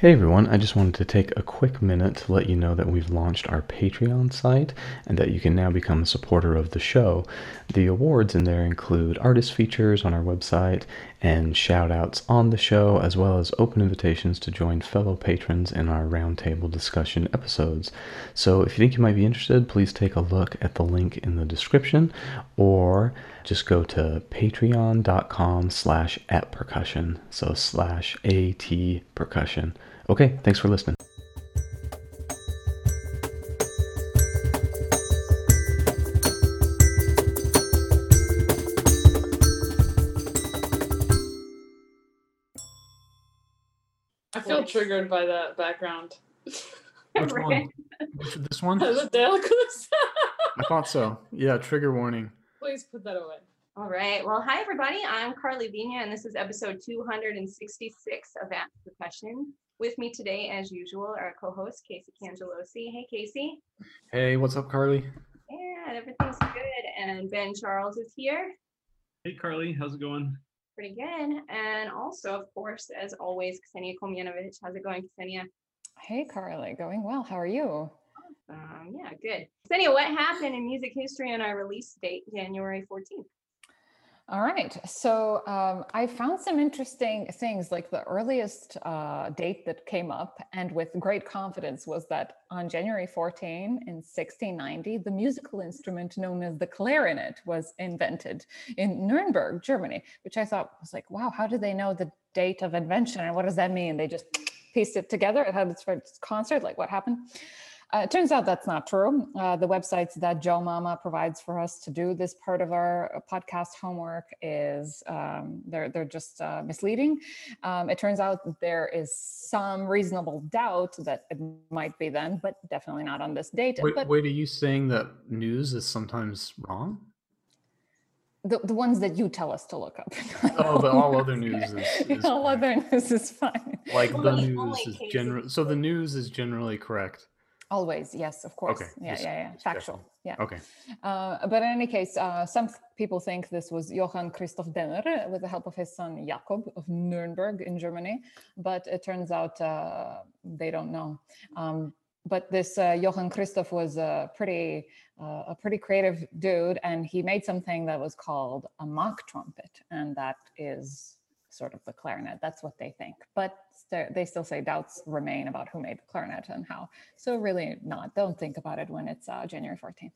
Hey everyone, I just wanted to take a quick minute to let you know that we've launched our Patreon site and that you can now become a supporter of the show. The awards in there include artist features on our website and shout outs on the show, as well as open invitations to join fellow patrons in our roundtable discussion episodes. So if you think you might be interested, please take a look at the link in the description or just go to patreon.com slash at percussion. So slash AT percussion. Okay, thanks for listening. I feel triggered by that background. Which one? Which, this one? the Delacruz. I thought so. Yeah, trigger warning. Please put that away. All right. Well, hi, everybody. I'm Karli Viña, and this is episode 266 of At Percussion. With me today, as usual, our co host, Casey Cangelosi. Hey, Casey. Hey, what's up, Karli? Yeah, everything's good. And Ben Charles is here. Hey, Karli. How's it going? Pretty good. And also, of course, as always, Ksenija Komljenović. How's it going, Ksenija? Hey, Karli. Going well. How are you? Um, yeah, good. Ksenija, what happened in music history on our release date, January 14th? All right. So um, I found some interesting things. Like the earliest uh, date that came up, and with great confidence, was that on January 14 in 1690, the musical instrument known as the clarinet was invented in Nuremberg, Germany, which I thought was like, wow, how do they know the date of invention? And what does that mean? They just pieced it together. It had its first concert. Like, what happened? Uh, it turns out that's not true. Uh, the websites that Joe Mama provides for us to do this part of our uh, podcast homework is um, they're they're just uh, misleading. Um, it turns out there is some reasonable doubt that it might be then, but definitely not on this date. Wait, but wait are you saying that news is sometimes wrong? the, the ones that you tell us to look up. Oh, but all other news is, is all fine. other news is fine. Like Well, the the news is general. So the news is generally correct. Always, yes, of course. Okay, Yeah, just- yeah, yeah. Factual. Yeah. Okay. Uh, but in any case, uh, some people think this was Johann Christoph Denner uh, with the help of his son Jakob of Nuremberg in Germany. But it turns out uh, they don't know. Um, but this uh, Johann Christoph was a pretty, uh, a pretty creative dude, and he made something that was called a mock trumpet, and that is sort of the clarinet. That's what they think. But they still say doubts remain about who made the clarinet and how. So really not. Don't think about it when it's uh, January 14th.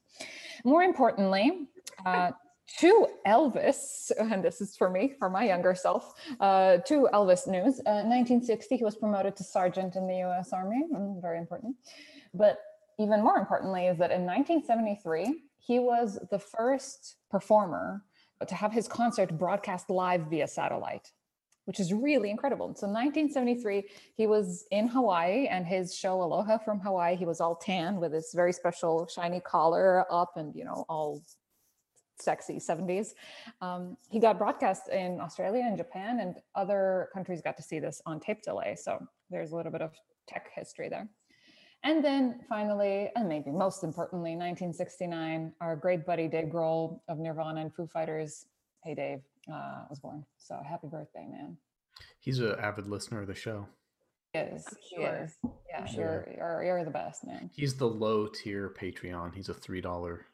More importantly, uh, to Elvis, and this is for me, for my younger self, uh, to Elvis news. Uh, 1960, he was promoted to sergeant in the US Army, mm, very important. But even more importantly is that in 1973, he was the first performer to have his concert broadcast live via satellite which is really incredible. So 1973, he was in Hawaii and his show Aloha from Hawaii, he was all tan with this very special shiny collar up and, you know, all sexy 70s. Um, he got broadcast in Australia and Japan and other countries got to see this on tape delay. So there's a little bit of tech history there. And then finally, and maybe most importantly, 1969, our great buddy Dave Grohl of Nirvana and Foo Fighters, hey Dave, uh, was born. So happy birthday, man. He's an avid listener of the show. He is. I'm he sure. is. Yeah, I'm you're, you're you're the best, man. He's the low tier Patreon. He's a three dollar,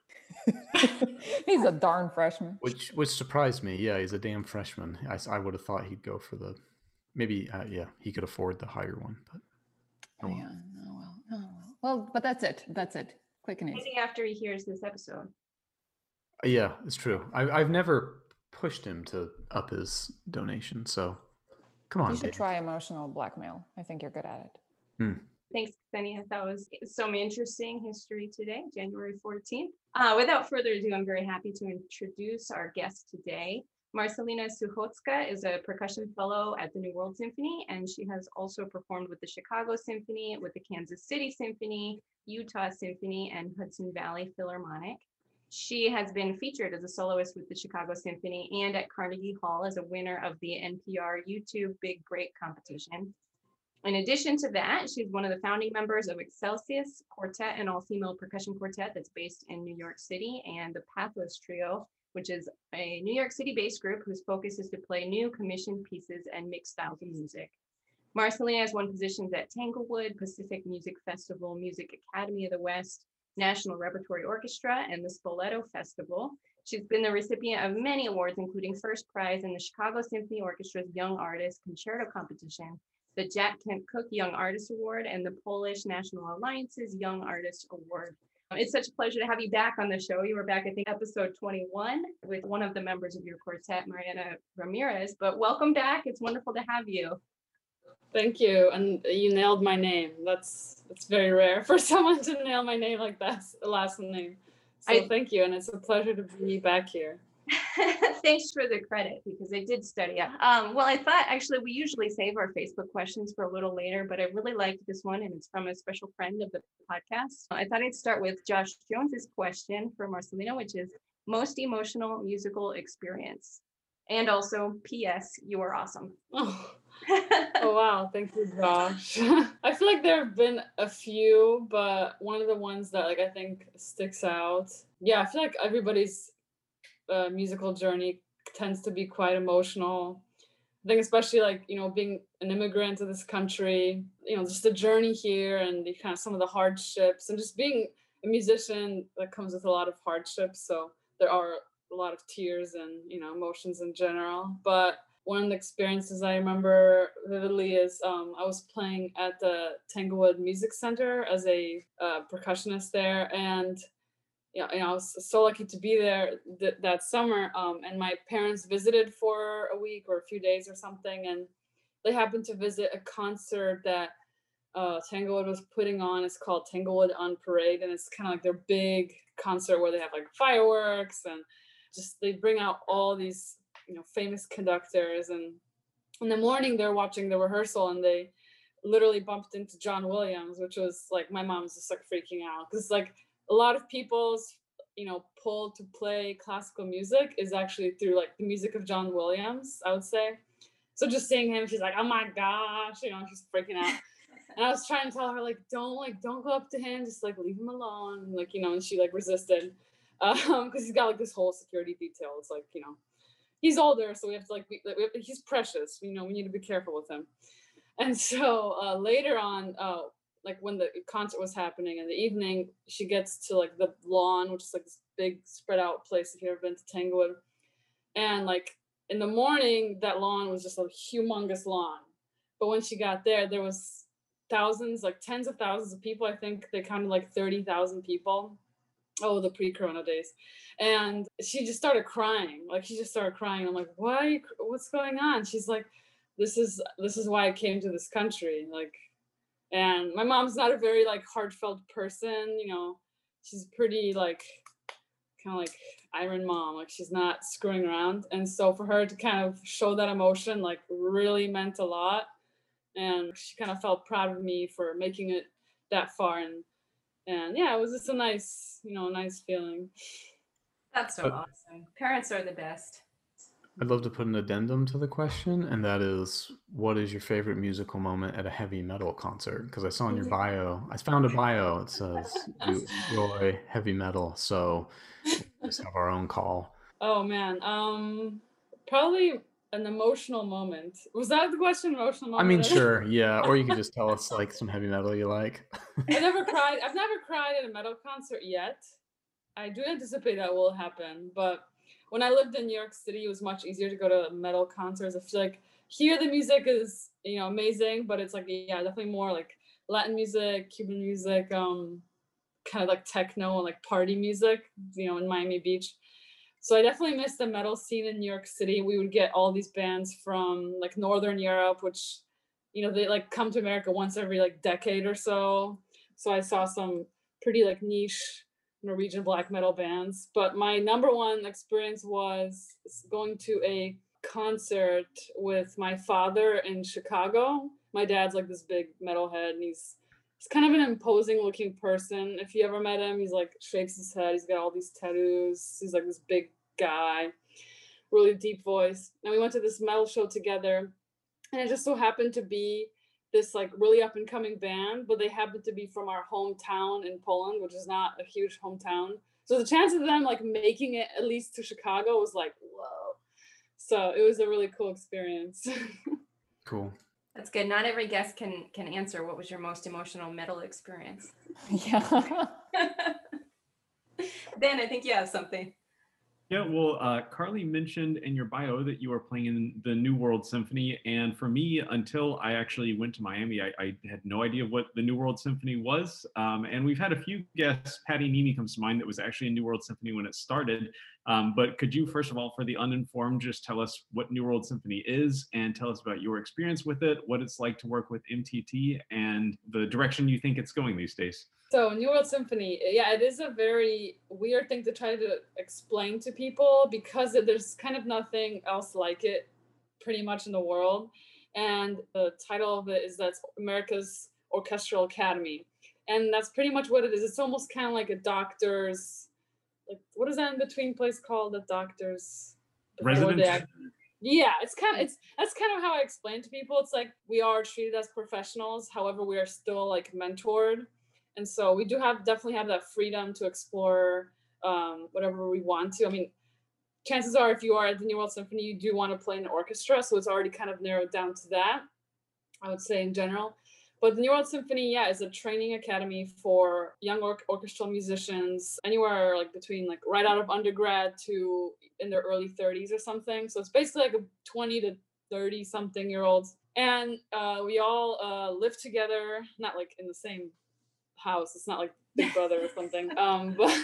He's a darn freshman. which which surprised me. Yeah, he's a damn freshman. I, I would have thought he'd go for the maybe. Uh, yeah, he could afford the higher one, but oh well. Yeah. Oh well. Oh well. Well, but that's it. That's it. Quick and easy. Maybe after he hears this episode. Uh, Yeah, it's true. I, I've never pushed him to up his donation, so come on. You should Dave. try emotional blackmail. I think you're good at it. Thanks, Ksenija. That was some interesting history today, January 14th. Uh, without further ado, I'm very happy to introduce our guest today. Marcelina Suchocka is a percussion fellow at the New World Symphony, and she has also performed with the Chicago Symphony, with the Kansas City Symphony, Utah Symphony, and Hudson Valley Philharmonic. She has been featured as a soloist with the Chicago Symphony and at Carnegie Hall as a winner of the NPR YouTube Big Break competition. In addition to that, she's one of the founding members of Excelsis Quartet, an all-female percussion quartet that's based in New York City, and the Pathos Trio, which is a New York City-based group whose focus is to play new commissioned pieces and mixed styles of music. Marcelina has won positions at Tanglewood, Pacific Music Festival, Music Academy of the West, National Repertory Orchestra, and the Spoleto Festival. She's been the recipient of many awards, including first prize in the Chicago Symphony Orchestra's Young Artist Concerto Competition, the Jack Kent Cooke Young Artist Award, and the Polish National Alliance's Young Artist Award. Um, it's such a pleasure to have you back on the show. You were back, I think, episode 21 with one of the members of your quartet, Mariana Ramirez. But welcome back. It's wonderful to have you. Thank you. And you nailed my name. That's it's very rare for someone to nail my name like that, last name. So I, thank you. And it's a pleasure to be back here. Thanks for the credit because I did study up. Um, well, I thought actually we usually save our Facebook questions for a little later, but I really liked this one and it's from a special friend of the podcast. I thought I'd start with Josh Jones's question for Marcelina, which is most emotional musical experience. And also, P.S. You are awesome. Oh, oh wow. Thank you, Josh. I feel like there have been a few, but one of the ones that like I think sticks out. Yeah, I feel like everybody's uh, musical journey tends to be quite emotional. I think especially like you know being an immigrant to this country, you know, just the journey here and the kind of some of the hardships and just being a musician that comes with a lot of hardships. So there are a lot of tears and you know emotions in general. But one of the experiences I remember vividly is um, I was playing at the Tanglewood Music Center as a uh, percussionist there, and you know, I was so lucky to be there th- that summer. Um, and my parents visited for a week or a few days or something, and they happened to visit a concert that uh, Tanglewood was putting on. It's called Tanglewood on Parade, and it's kind of like their big concert where they have like fireworks and just they bring out all these you know famous conductors. And in the morning they're watching the rehearsal, and they literally bumped into John Williams, which was like my mom's just like freaking out because like a lot of people's you know pull to play classical music is actually through like the music of John Williams, I would say. So just seeing him, she's like, oh my gosh, you know, she's freaking out. and I was trying to tell her like, don't like, don't go up to him, just like leave him alone, like you know, and she like resisted, um, because he's got like this whole security detail. It's like you know, he's older, so we have to like, we, we he's precious, you know, we need to be careful with him. And so uh, later on, uh, like when the concert was happening in the evening, she gets to like the lawn, which is like this big spread out place if you've ever been to Tanglewood. And like in the morning, that lawn was just a humongous lawn. But when she got there, there was thousands, like tens of thousands of people. I think they counted like 30,000 people. Oh, the pre-corona days. And she just started crying. Like she just started crying. I'm like, why? What's going on? She's like, this is this is why I came to this country. Like and my mom's not a very like heartfelt person you know she's pretty like kind of like iron mom like she's not screwing around and so for her to kind of show that emotion like really meant a lot and she kind of felt proud of me for making it that far and and yeah it was just a nice you know nice feeling that's so awesome parents are the best I'd love to put an addendum to the question, and that is, what is your favorite musical moment at a heavy metal concert? Because I saw in your bio, I found a bio. It says you enjoy heavy metal, so just have our own call. Oh man, um, probably an emotional moment. Was that the question? Emotional moment? I mean, sure, yeah. Or you could just tell us like some heavy metal you like. I never cried. I've never cried at a metal concert yet. I do anticipate that will happen, but when I lived in New York City, it was much easier to go to metal concerts. I feel like here the music is you know amazing, but it's like yeah, definitely more like Latin music, Cuban music, um, kind of like techno and like party music. You know, in Miami Beach. So I definitely missed the metal scene in New York City. We would get all these bands from like Northern Europe, which you know they like come to America once every like decade or so. So I saw some pretty like niche Norwegian black metal bands. But my number one experience was going to a concert with my father in Chicago. My dad's like this big metalhead, and he's he's kind of an imposing looking person. If you ever met him, he's like shakes his head. He's got all these tattoos. He's like this big guy, really deep voice. And we went to this metal show together, and it just so happened to be this like really up and coming band, but they happened to be from our hometown in Poland, which is not a huge hometown. So the chance of them like making it at least to Chicago was like, whoa. So it was a really cool experience. cool. That's good. Not every guest can can answer. What was your most emotional metal experience? Yeah. ben, I think you have something. Yeah, well, uh, Karli mentioned in your bio that you were playing in the New World Symphony. And for me, until I actually went to Miami, I, I had no idea what the New World Symphony was. Um, and we've had a few guests, Patti Niemi comes to mind, that was actually a New World Symphony when it started. Um, but could you, first of all, for the uninformed, just tell us what New World Symphony is and tell us about your experience with it, what it's like to work with MTT, and the direction you think it's going these days? So New World Symphony, yeah, it is a very weird thing to try to explain to people because there's kind of nothing else like it pretty much in the world. And the title of it is that's America's Orchestral Academy. And that's pretty much what it is. It's almost kind of like a doctor's like what is that in between place called? The doctor's Residence. yeah, it's kind of it's that's kind of how I explain to people. It's like we are treated as professionals, however, we are still like mentored and so we do have definitely have that freedom to explore um, whatever we want to. I mean, chances are if you are at the New World Symphony, you do want to play in an orchestra, so it's already kind of narrowed down to that. I would say in general. But the New World Symphony, yeah, is a training academy for young or- orchestral musicians, anywhere like between like right out of undergrad to in their early 30s or something. So it's basically like a 20 to 30 something year olds. And uh, we all uh, live together, not like in the same house. It's not like Big Brother or something. Um, but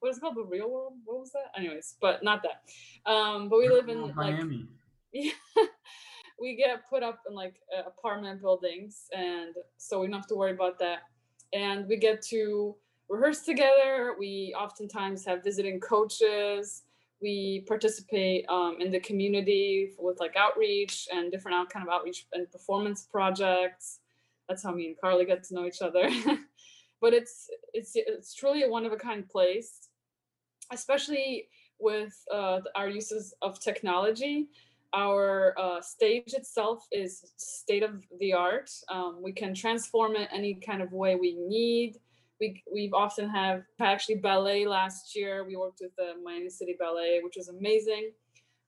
what is it called? The real world? What was that? Anyways, but not that. Um, but we live in like Miami. yeah, we get put up in like uh, apartment buildings, and so we don't have to worry about that. And we get to rehearse together. We oftentimes have visiting coaches. We participate um, in the community with like outreach and different out, kind of outreach and performance projects that's how me and Karli get to know each other. but it's it's it's truly a one of a kind place, especially with uh, our uses of technology. Our uh, stage itself is state of the art. Um, we can transform it any kind of way we need. We we've often have actually ballet last year. We worked with the Miami City Ballet, which was amazing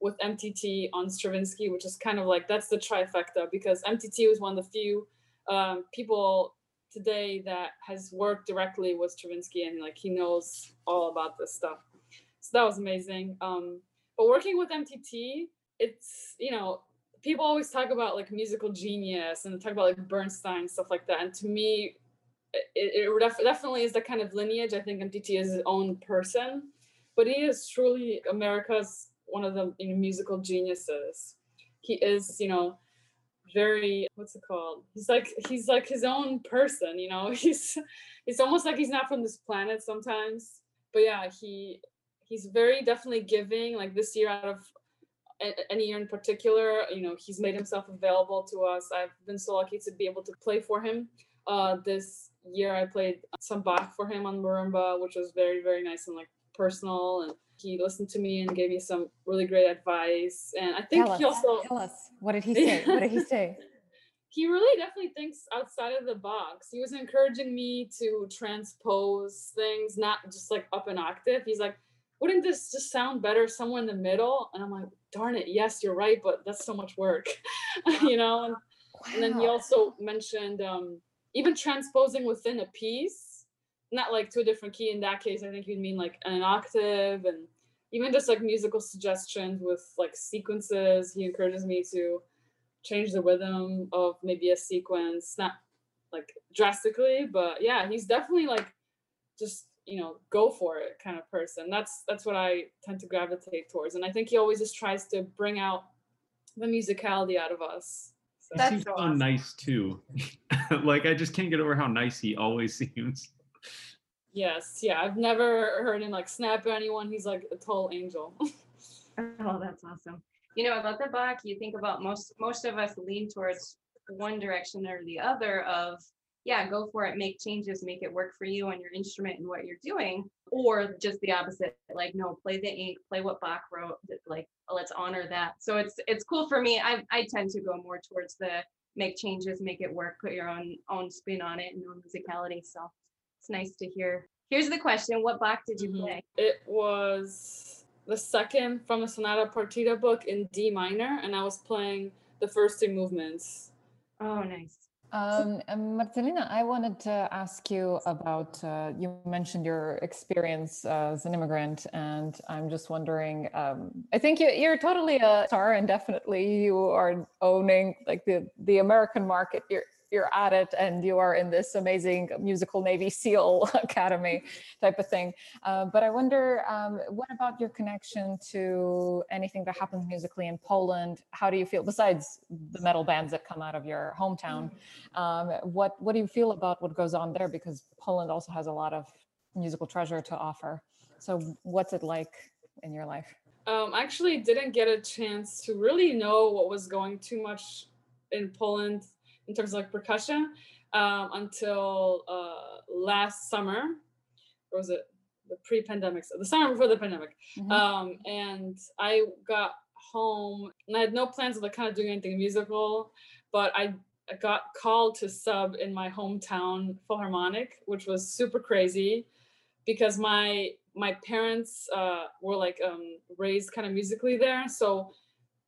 with MTT on Stravinsky, which is kind of like that's the trifecta because MTT was one of the few um, people today that has worked directly with Stravinsky and like he knows all about this stuff. So that was amazing. Um, but working with MTT, it's you know people always talk about like musical genius and talk about like Bernstein stuff like that. And to me, it, it def- definitely is the kind of lineage. I think MTT is his own person, but he is truly America's one of the you know, musical geniuses. He is you know very what's it called he's like he's like his own person you know he's it's almost like he's not from this planet sometimes but yeah he he's very definitely giving like this year out of any year in particular you know he's made himself available to us i've been so lucky to be able to play for him uh this year i played some bach for him on marimba which was very very nice and like personal and he listened to me and gave me some really great advice. And I think he also tell us what did he say? what did he say? he really definitely thinks outside of the box. He was encouraging me to transpose things, not just like up an octave. He's like, wouldn't this just sound better somewhere in the middle? And I'm like, darn it, yes, you're right, but that's so much work, you know? And, wow. and, then he also mentioned um, even transposing within a piece not like to a different key in that case i think you'd mean like an octave and even just like musical suggestions with like sequences he encourages me to change the rhythm of maybe a sequence not like drastically but yeah he's definitely like just you know go for it kind of person that's that's what i tend to gravitate towards and i think he always just tries to bring out the musicality out of us so. he seems so awesome. nice too like i just can't get over how nice he always seems Yes, yeah. I've never heard him like snap at anyone. He's like a tall angel. oh, that's awesome. You know, about the Bach, you think about most most of us lean towards one direction or the other of yeah, go for it, make changes, make it work for you on your instrument and what you're doing, or just the opposite, like no, play the ink, play what Bach wrote, like let's honor that. So it's it's cool for me. I I tend to go more towards the make changes, make it work, put your own own spin on it and own musicality. So it's nice to hear. Here's the question What Bach did you mm-hmm. play? It was the second from the Sonata Partita book in D minor, and I was playing the first two movements. Oh, nice. Um, Marcelina, I wanted to ask you about, uh, you mentioned your experience uh, as an immigrant, and I'm just wondering, um, I think you, you're totally a star and definitely you are owning like the, the American market. You're, you're at it and you are in this amazing musical Navy SEAL Academy type of thing. Uh, but I wonder, um, what about your connection to anything that happens musically in Poland? How do you feel, besides the metal bands that come out of your hometown? Um, what, what do you feel about what goes on there? Because Poland also has a lot of musical treasure to offer. So what's it like in your life? Um, I actually didn't get a chance to really know what was going too much in Poland in terms of like percussion um, until uh, last summer. Or was it the pre-pandemic? The summer before the pandemic. Mm-hmm. Um, and I got home and I had no plans of like kind of doing anything musical, but I, I got called to sub in my hometown Philharmonic, which was super crazy because my my parents uh, were like um, raised kind of musically there. So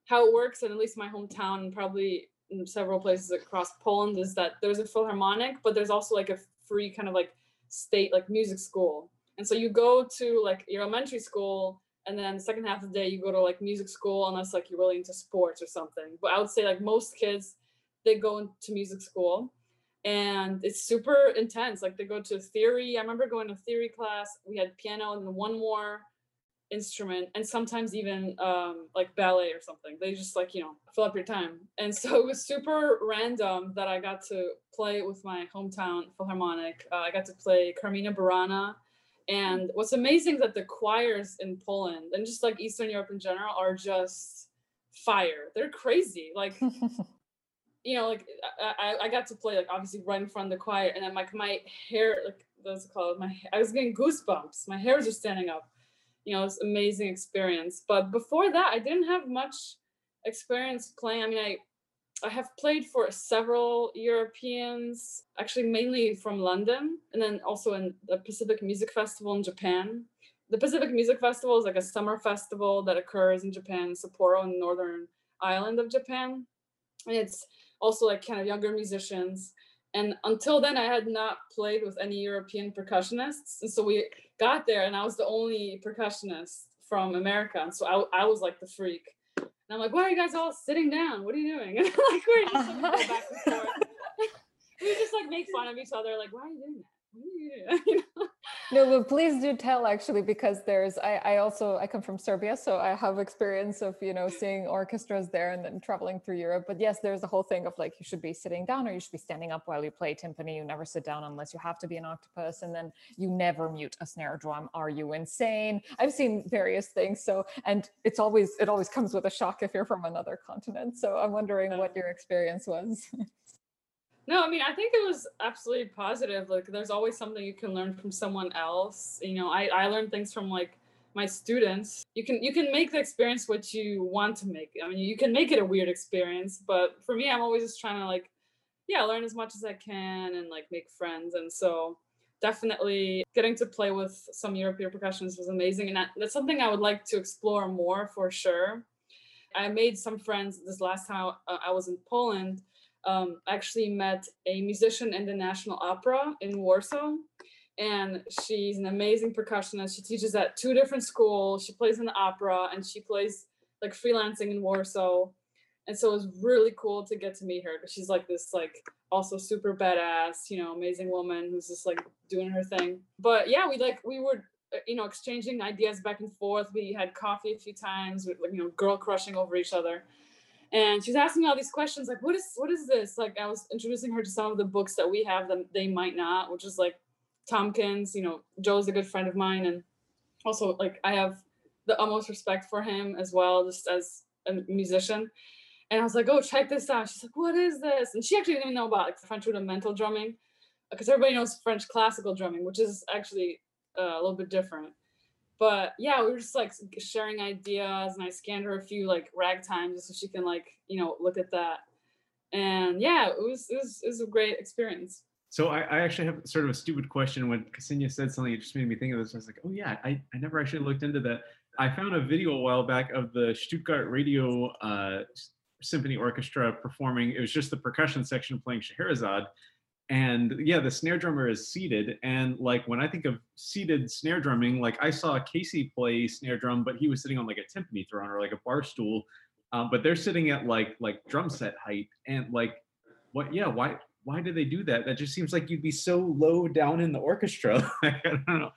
how it works, and at least my hometown, and probably several places across Poland is that there's a philharmonic, but there's also like a free kind of like state like music school. And so you go to like your elementary school and then the second half of the day you go to like music school unless like you're really into sports or something. But I would say like most kids they go into music school and it's super intense. Like they go to theory. I remember going to theory class. We had piano and then one more instrument and sometimes even um, like ballet or something. They just like, you know, fill up your time. And so it was super random that I got to play with my hometown Philharmonic. Uh, I got to play Carmina Burana. And what's amazing is that the choirs in Poland and just like Eastern Europe in general are just fire. They're crazy. Like, you know, like I, I got to play like obviously right in front of the choir and I'm like my hair, like what's it called? My I was getting goosebumps. My hair was just standing up you know, it's amazing experience. But before that, I didn't have much experience playing. I mean, I I have played for several Europeans, actually mainly from London, and then also in the Pacific Music Festival in Japan. The Pacific Music Festival is like a summer festival that occurs in Japan, Sapporo, in the northern island of Japan. And it's also like kind of younger musicians. And until then, I had not played with any European percussionists. And so we got there, and I was the only percussionist from America. And so I, I was like the freak. And I'm like, why are you guys all sitting down? What are you doing? And like, we're just like, go back and forth. we just like make fun of each other, like, why are you doing that? no but please do tell actually because there's I, I also i come from serbia so i have experience of you know seeing orchestras there and then traveling through europe. But yes there's the whole thing of like you should be sitting down or you should be standing up while you play timpani. You never sit down unless you have to be an octopus and then you never mute a snare drum. Are you insane? I've seen various things so and it's always it always comes with a shock if you're from another continent. So i'm wondering what your experience was No, I mean, I think it was absolutely positive. Like, there's always something you can learn from someone else. You know, I, I learned things from like my students. You can you can make the experience what you want to make. I mean, you can make it a weird experience, but for me, I'm always just trying to like, yeah, learn as much as I can and like make friends. And so, definitely getting to play with some European percussionists was amazing, and that, that's something I would like to explore more for sure. I made some friends this last time I was in Poland um, actually met a musician in the National Opera in Warsaw. And she's an amazing percussionist. She teaches at two different schools. She plays in the opera and she plays like freelancing in Warsaw. And so it was really cool to get to meet her because she's like this like also super badass, you know, amazing woman who's just like doing her thing. But yeah, we like we were uh, you know exchanging ideas back and forth. We had coffee a few times, with, like, you know, girl crushing over each other and she's asking me all these questions like what is what is this? Like i was introducing her to some of the books that we have that they might not which is like tompkins you know joe's a good friend of mine and also like i have the utmost respect for him as well just as a musician. And i was like oh check this out. She's like what is this? And she actually didn't even know about like french rudimental drumming because everybody knows french classical drumming which is actually uh, a little bit different but yeah, we were just like sharing ideas, and I scanned her a few like ragtime just so she can like you know look at that. And yeah, it was it was it was a great experience. So I, I actually have sort of a stupid question. When Ksenija said something, it just made me think of this. I was like, oh yeah, I, I never actually looked into that. I found a video a while back of the Stuttgart radio uh, symphony orchestra performing. It was just the percussion section playing Scheherazade, and yeah, the snare drummer is seated. And like when I think of seated snare drumming, like I saw Casey play snare drum, but he was sitting on like a timpani throne or like a bar stool. Um, but they're sitting at like like drum set height and like what yeah why why do they do that that just seems like you'd be so low down in the orchestra i don't know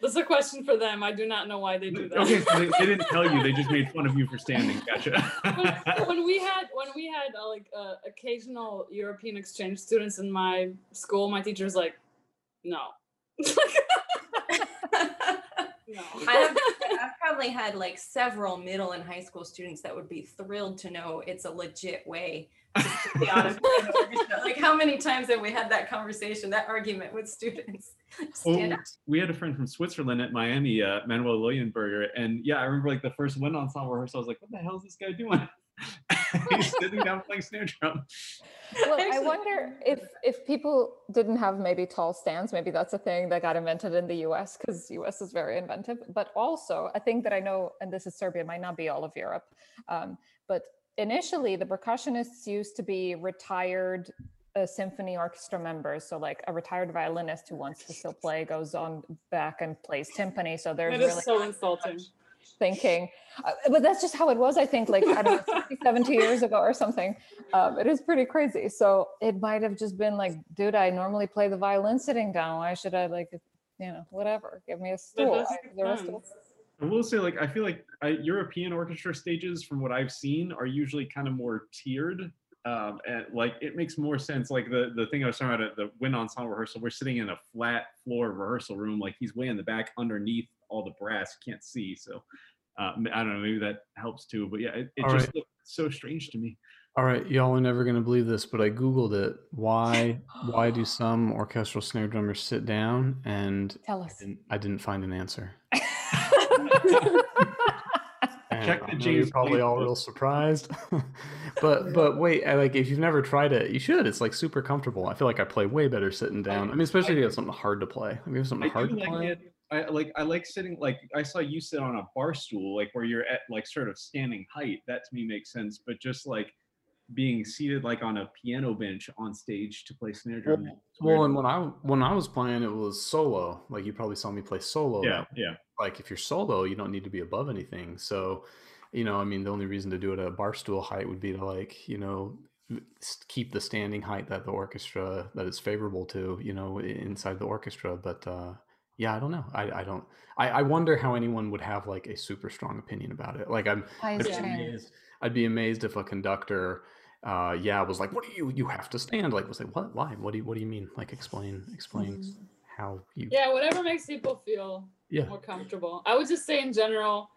that's a question for them. I do not know why they do that. Okay, so they, they, didn't tell you. They just made fun of you for standing. Gotcha. when, when we had when we had uh, like uh, occasional European exchange students in my school, my teacher's like, no. no. I have I've probably had like several middle and high school students that would be thrilled to know it's a legit way like how many times have we had that conversation, that argument with students? Well, we had a friend from Switzerland at Miami, uh, Manuel Leuenberger, and yeah, I remember like the first wind ensemble rehearsal. I was like, "What the hell is this guy doing?" He's sitting down playing snare drum. Well, I wonder if if people didn't have maybe tall stands, maybe that's a thing that got invented in the U.S. because U.S. is very inventive. But also, a thing that I know, and this is Serbia, might not be all of Europe, um, but initially the percussionists used to be retired uh, symphony orchestra members. So like a retired violinist who wants to still play goes on back and plays timpani. So there's really so insulting. thinking. Uh, but that's just how it was i think like i don't know 60, 70 years ago or something. Um, it is pretty crazy. So it might have just been like dude i normally play the violin sitting down. Why should i like you know whatever. Give me a stool. the rest of I will say, like, I feel like uh, European orchestra stages, from what I've seen, are usually kind of more tiered. Um, and like, it makes more sense. Like the the thing I was talking about at the wind ensemble rehearsal, we're sitting in a flat floor rehearsal room. Like he's way in the back, underneath all the brass, can't see. So uh, I don't know, maybe that helps too. But yeah, it, it just right. looked so strange to me. All right, y'all are never gonna believe this, but I googled it. Why? why do some orchestral snare drummers sit down? And tell us. I didn't, I didn't find an answer. Check the James. You're probably all real surprised, but but wait, I, like if you've never tried it, you should. It's like super comfortable. I feel like I play way better sitting down. I, I mean, especially I, if you have something hard to play. If you have something I hard to like play. It. I like I like sitting like I saw you sit on a bar stool, like where you're at like sort of standing height. That to me makes sense. But just like being seated like on a piano bench on stage to play snare drum. Well, well and when I when I was playing, it was solo. Like you probably saw me play solo. Yeah, yeah. Like if you're solo, you don't need to be above anything. So, you know, I mean, the only reason to do it at bar stool height would be to like, you know, keep the standing height that the orchestra that is favorable to, you know, inside the orchestra. But uh, yeah, I don't know. I, I don't. I, I wonder how anyone would have like a super strong opinion about it. Like I'm. I'd be, amazed, I'd be amazed if a conductor uh yeah was like what do you you have to stand like was like what why what do you what do you mean like explain explain mm. how you yeah whatever makes people feel yeah more comfortable i would just say in general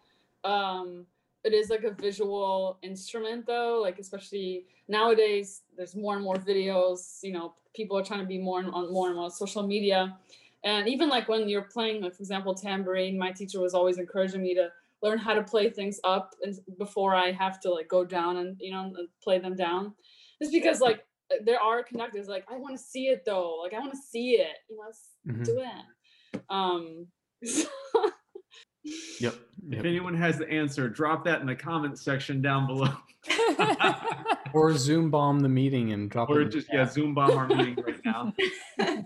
um it is like a visual instrument though like especially nowadays there's more and more videos you know people are trying to be more and on more and more social media and even like when you're playing like for example tambourine my teacher was always encouraging me to learn how to play things up and before I have to like go down and you know play them down. Just because like there are conductors like I want to see it though. Like I want to see it. You know, mm-hmm. do it. Um Yep. If anyone has the answer, drop that in the comment section down below. or Zoom bomb the meeting and drop or it. Or just yeah, Zoom bomb our meeting right now.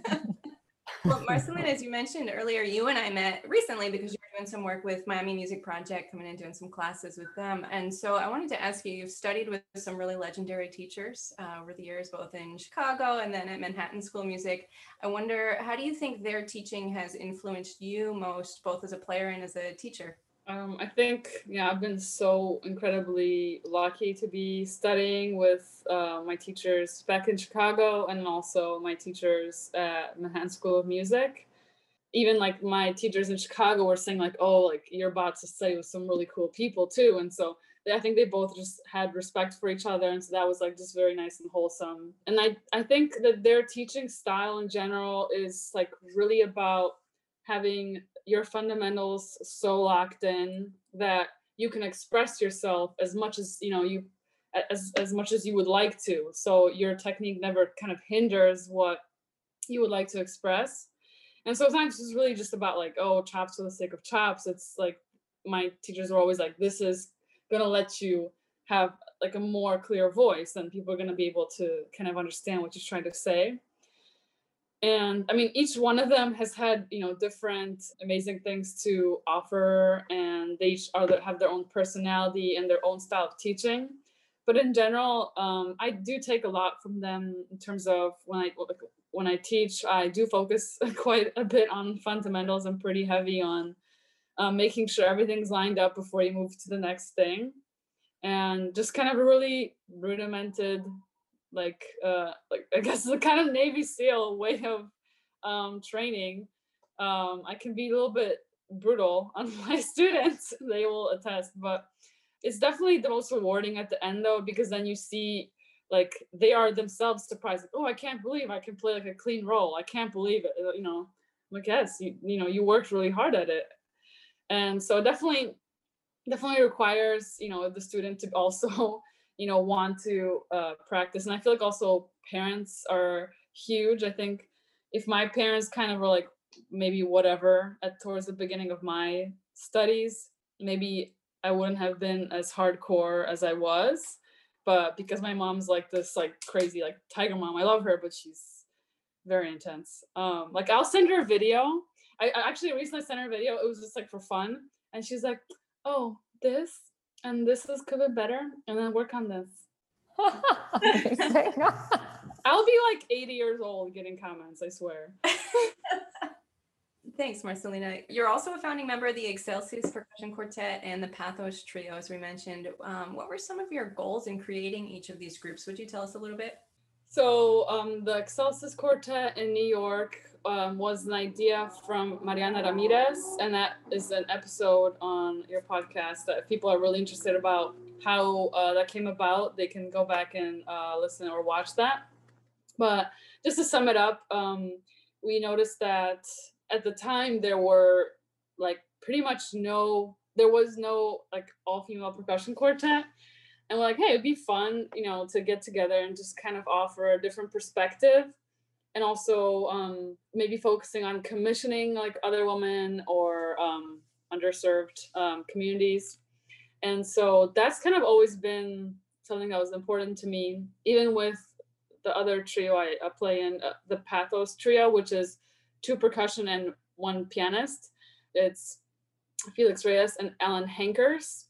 well, Marcelina, as you mentioned earlier, you and I met recently because you were doing some work with Miami Music Project, coming in doing some classes with them. And so I wanted to ask you, you've studied with some really legendary teachers uh, over the years, both in Chicago and then at Manhattan School of Music. I wonder, how do you think their teaching has influenced you most, both as a player and as a teacher? Um, I think, yeah, I've been so incredibly lucky to be studying with uh, my teachers back in Chicago and also my teachers at Manhattan School of Music. Even like my teachers in Chicago were saying like, oh, like you're about to study with some really cool people too. And so I think they both just had respect for each other. And so that was like just very nice and wholesome. And I, I think that their teaching style in general is like really about having your fundamentals so locked in that you can express yourself as much as you know you as as much as you would like to so your technique never kind of hinders what you would like to express and so it's really just about like oh chops for the sake of chops. It's like my teachers are always like this is gonna let you have like a more clear voice and people are to be able to kind of understand what you're trying to say. And i mean each one of them has had you know different amazing things to offer and they each are have their own personality and their own style of teaching. But in general um, i do take a lot from them in terms of when i when i teach i do focus quite a bit on fundamentals. I'm pretty heavy on um, making sure everything's lined up before you move to the next thing. And just kind of a really rudimented like uh like i guess the kind of navy seal way of um training. Um i can be a little bit brutal on my students. They will attest but it's definitely the most rewarding at the end though because then you see like they are themselves surprised like, oh i can't believe i can play like a clean roll. I can't believe it you know? I'm like yes you, you know you worked really hard at it. And so definitely definitely requires you know the student to also you know want to uh, practice. And i feel like also parents are huge. I think if my parents kind of were like maybe whatever at towards the beginning of my studies maybe i wouldn't have been as hardcore as i was but because my mom's like this like crazy like tiger mom i love her but she's very intense. Um like i'll send her a video. I, I actually recently sent her a video it was just like for fun. And she's like oh this? And this is could be better? And then work on this. I'll be like 80 years old getting comments i swear Thanks, Marcelina. You're also a founding member of the Excelsis Percussion Quartet and the Pathos Trio, as we mentioned. Um, what were some of your goals in creating each of these groups? Would you tell us a little bit? So, um, the Excelsis Quartet in New York um, was an idea from Mariana Ramirez, and that is an episode on your podcast that if people are really interested about how uh, that came about, they can go back and uh, listen or watch that. But just to sum it up, um, we noticed that at the time there were like pretty much no, there was no like all female percussion quartet. And we're like, hey, it'd be fun, you know, to get together and just kind of offer a different perspective and also um, maybe focusing on commissioning like other women or um, underserved um, communities. And so that's kind of always been something that was important to me, even with the other trio I, I play in, uh, the Pathos trio, which is two percussion and one pianist. It's Felix Reyes and Alan Hankers.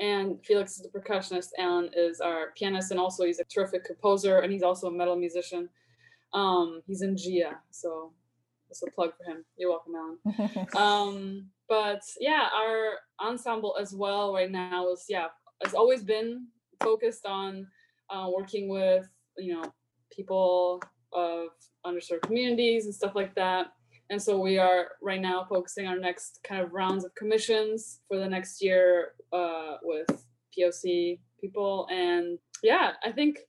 And Felix is the percussionist, Alan is our pianist, and also he's a terrific composer, and he's also a metal musician. Um, he's in Gia, so just a plug for him. You're welcome, Alan. um, but yeah, our ensemble as well right now is yeah has always been focused on uh, working with you know people of underserved communities and stuff like that. And so we are right now focusing our next kind of rounds of commissions for the next year uh, with POC people. And yeah, I think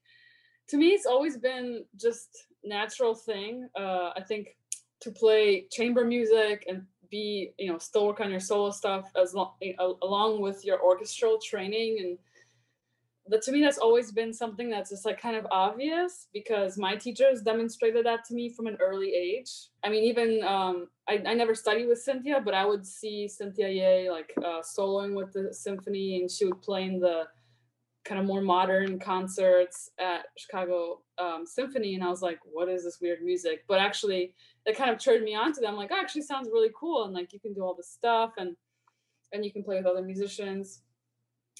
to me it's always been just natural thing. Uh, I think to play chamber music and be, you know, still work on your solo stuff as long along with your orchestral training and that to me that's always been something that's just like kind of obvious because my teachers demonstrated that to me from an early age i mean even um, I, I never studied with cynthia but i would see cynthia Yeh like uh, soloing with the symphony and she would play in the kind of more modern concerts at Chicago um, Symphony, and I was like, "What is this weird music?" But actually, that kind of turned me on to them. Like, oh, actually, sounds really cool, and like you can do all this stuff, and and you can play with other musicians.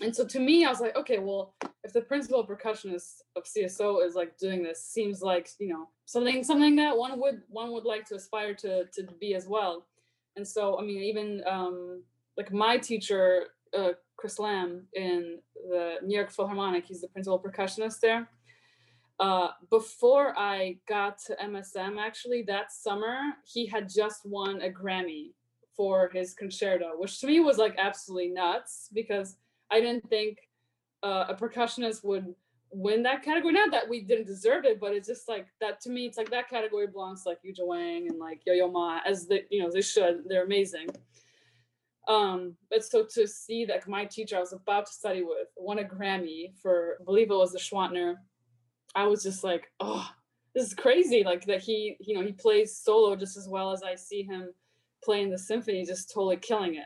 And so to me, I was like, okay, well, if the principal percussionist of CSO is like doing this, seems like you know something something that one would one would like to aspire to to be as well. And so, I mean, even um, like my teacher uh, Chris Lamb in the New York Philharmonic. He's the principal percussionist there. Uh, before I got to MSM, actually, that summer, he had just won a Grammy for his concerto, which to me was like absolutely nuts because I didn't think uh, a percussionist would win that category. Not that we didn't deserve it, but it's just like that to me, it's like that category belongs to like Yuja Wang and like Yo Yo Ma, as the you know they should. They're amazing. Um, but so to see that my teacher I was about to study with won a Grammy for, I believe it was the Schwantner, I was just like, oh, this is crazy. Like that he, you know, he plays solo just as well as I see him playing the symphony, just totally killing it.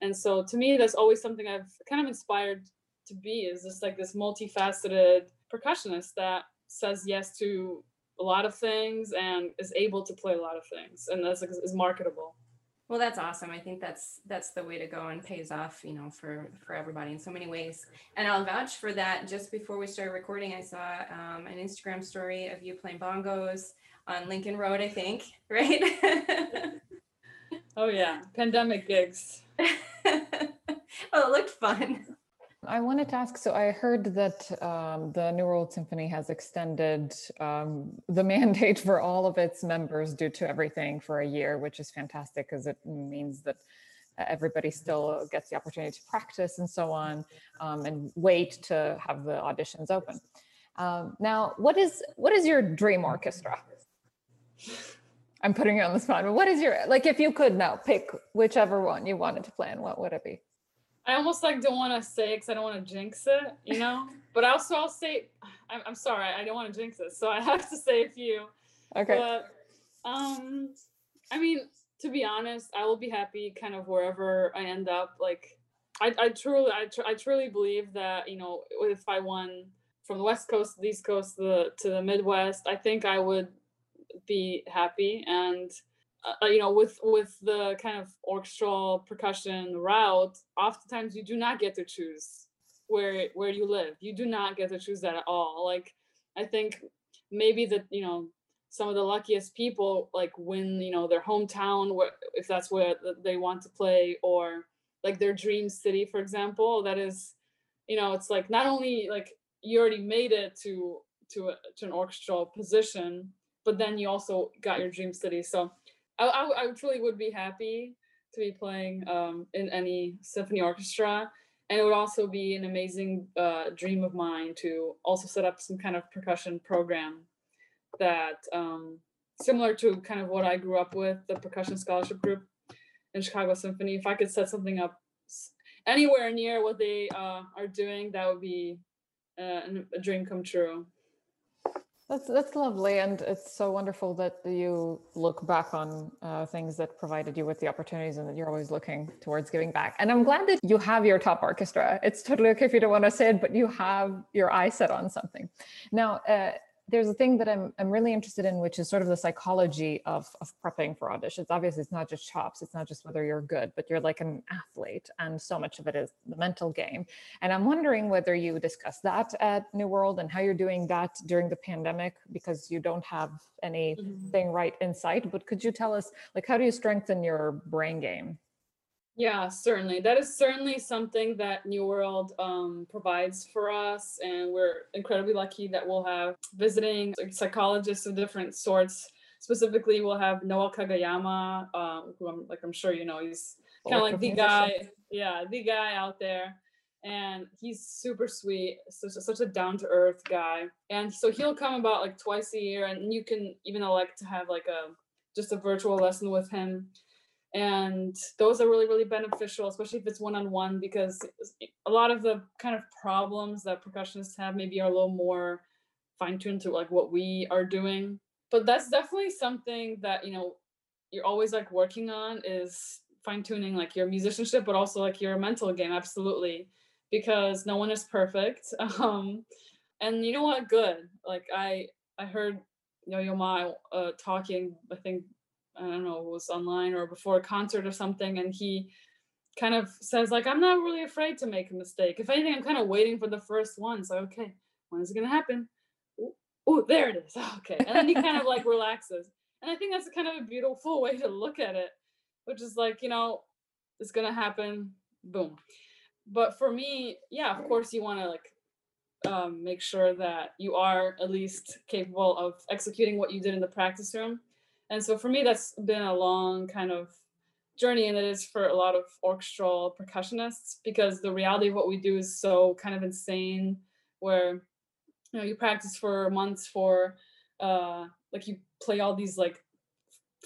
And so to me, that's always something I've kind of inspired to be is just like this multifaceted percussionist that says yes to a lot of things and is able to play a lot of things and that's is marketable. Well that's awesome. I think that's that's the way to go and pays off you know for for everybody in so many ways. And i'll vouch for that. Just before we started recording i saw um, an instagram story of you playing bongos on lincoln road i think right? Oh yeah. Pandemic gigs well it looked fun I wanted to ask so I heard that um, the New World Symphony has extended um, the mandate for all of its members due to everything for a year, which is fantastic because it means that everybody still gets the opportunity to practice and so on um, and wait to have the auditions open. Um, now, what is what is your dream orchestra? I'm putting you on the spot, but what is your like if you could now pick whichever one you wanted to play in, what would it be? I almost like don't want to say because I don't want to jinx it, you know. but also I'll say, I'm, I'm sorry, I don't want to jinx it, so I have to say a few. Okay. But um, I mean, to be honest, I will be happy kind of wherever I end up. Like, I, I truly, I, tr- I truly believe that you know, if I won from the West Coast to the East Coast to the to the Midwest, I think I would be happy. And uh, you know with with the kind of orchestral percussion route oftentimes you do not get to choose where where you live. You do not get to choose that at all. Like i think maybe that you know some of the luckiest people like win you know their hometown if that's where they want to play or like their dream city for example that is you know it's like not only like you already made it to to a, to an orchestral position but then you also got your dream city so I, I, I truly would be happy to be playing um, in any symphony orchestra. And it would also be an amazing uh, dream of mine to also set up some kind of percussion program that um, similar to kind of what I grew up with, the percussion scholarship group in Chicago Symphony. If I could set something up anywhere near what they uh, are doing, that would be uh, a dream come true. That's that's lovely, and it's so wonderful that you look back on uh, things that provided you with the opportunities, and that you're always looking towards giving back. And I'm glad that you have your top orchestra. It's totally okay if you don't want to say it, but you have your eye set on something. Now, uh, there's a thing that I'm, I'm really interested in, which is sort of the psychology of, of prepping for auditions. Obviously, it's not just chops, it's not just whether you're good, but you're like an athlete, and so much of it is the mental game. And I'm wondering whether you discuss that at New World and how you're doing that during the pandemic because you don't have anything mm-hmm. right in sight. But could you tell us, like, how do you strengthen your brain game? Yeah, certainly. That is certainly something that New World um, provides for us, and we're incredibly lucky that we'll have visiting psychologists of different sorts. Specifically, we'll have Noa Kageyama, um, who I'm like I'm sure you know. He's kind of like the guy, yeah, the guy out there, and he's super sweet, such a, such a down to earth guy. And so he'll come about like twice a year, and you can even elect to have like a just a virtual lesson with him and those are really really beneficial especially if it's one-on-one because a lot of the kind of problems that percussionists have maybe are a little more fine-tuned to like what we are doing. But that's definitely something that you know you're always like working on is fine-tuning like your musicianship but also like your mental game absolutely because no one is perfect. Um and you know what? Good. Like i i heard yo-yo ma uh, talking i think I don't know, was online or before a concert or something, and he kind of says like, "I'm not really afraid to make a mistake. If anything, I'm kind of waiting for the first one. So okay, when is it gonna happen? Oh, there it is. Okay, and then he kind of like relaxes, and I think that's kind of a beautiful way to look at it, which is like you know, it's gonna happen. Boom. But for me, yeah, of course, you want to like um, make sure that you are at least capable of executing what you did in the practice room and so for me, that's been a long kind of journey, and it is for a lot of orchestral percussionists because the reality of what we do is so kind of insane. Where you know you practice for months for uh, like you play all these like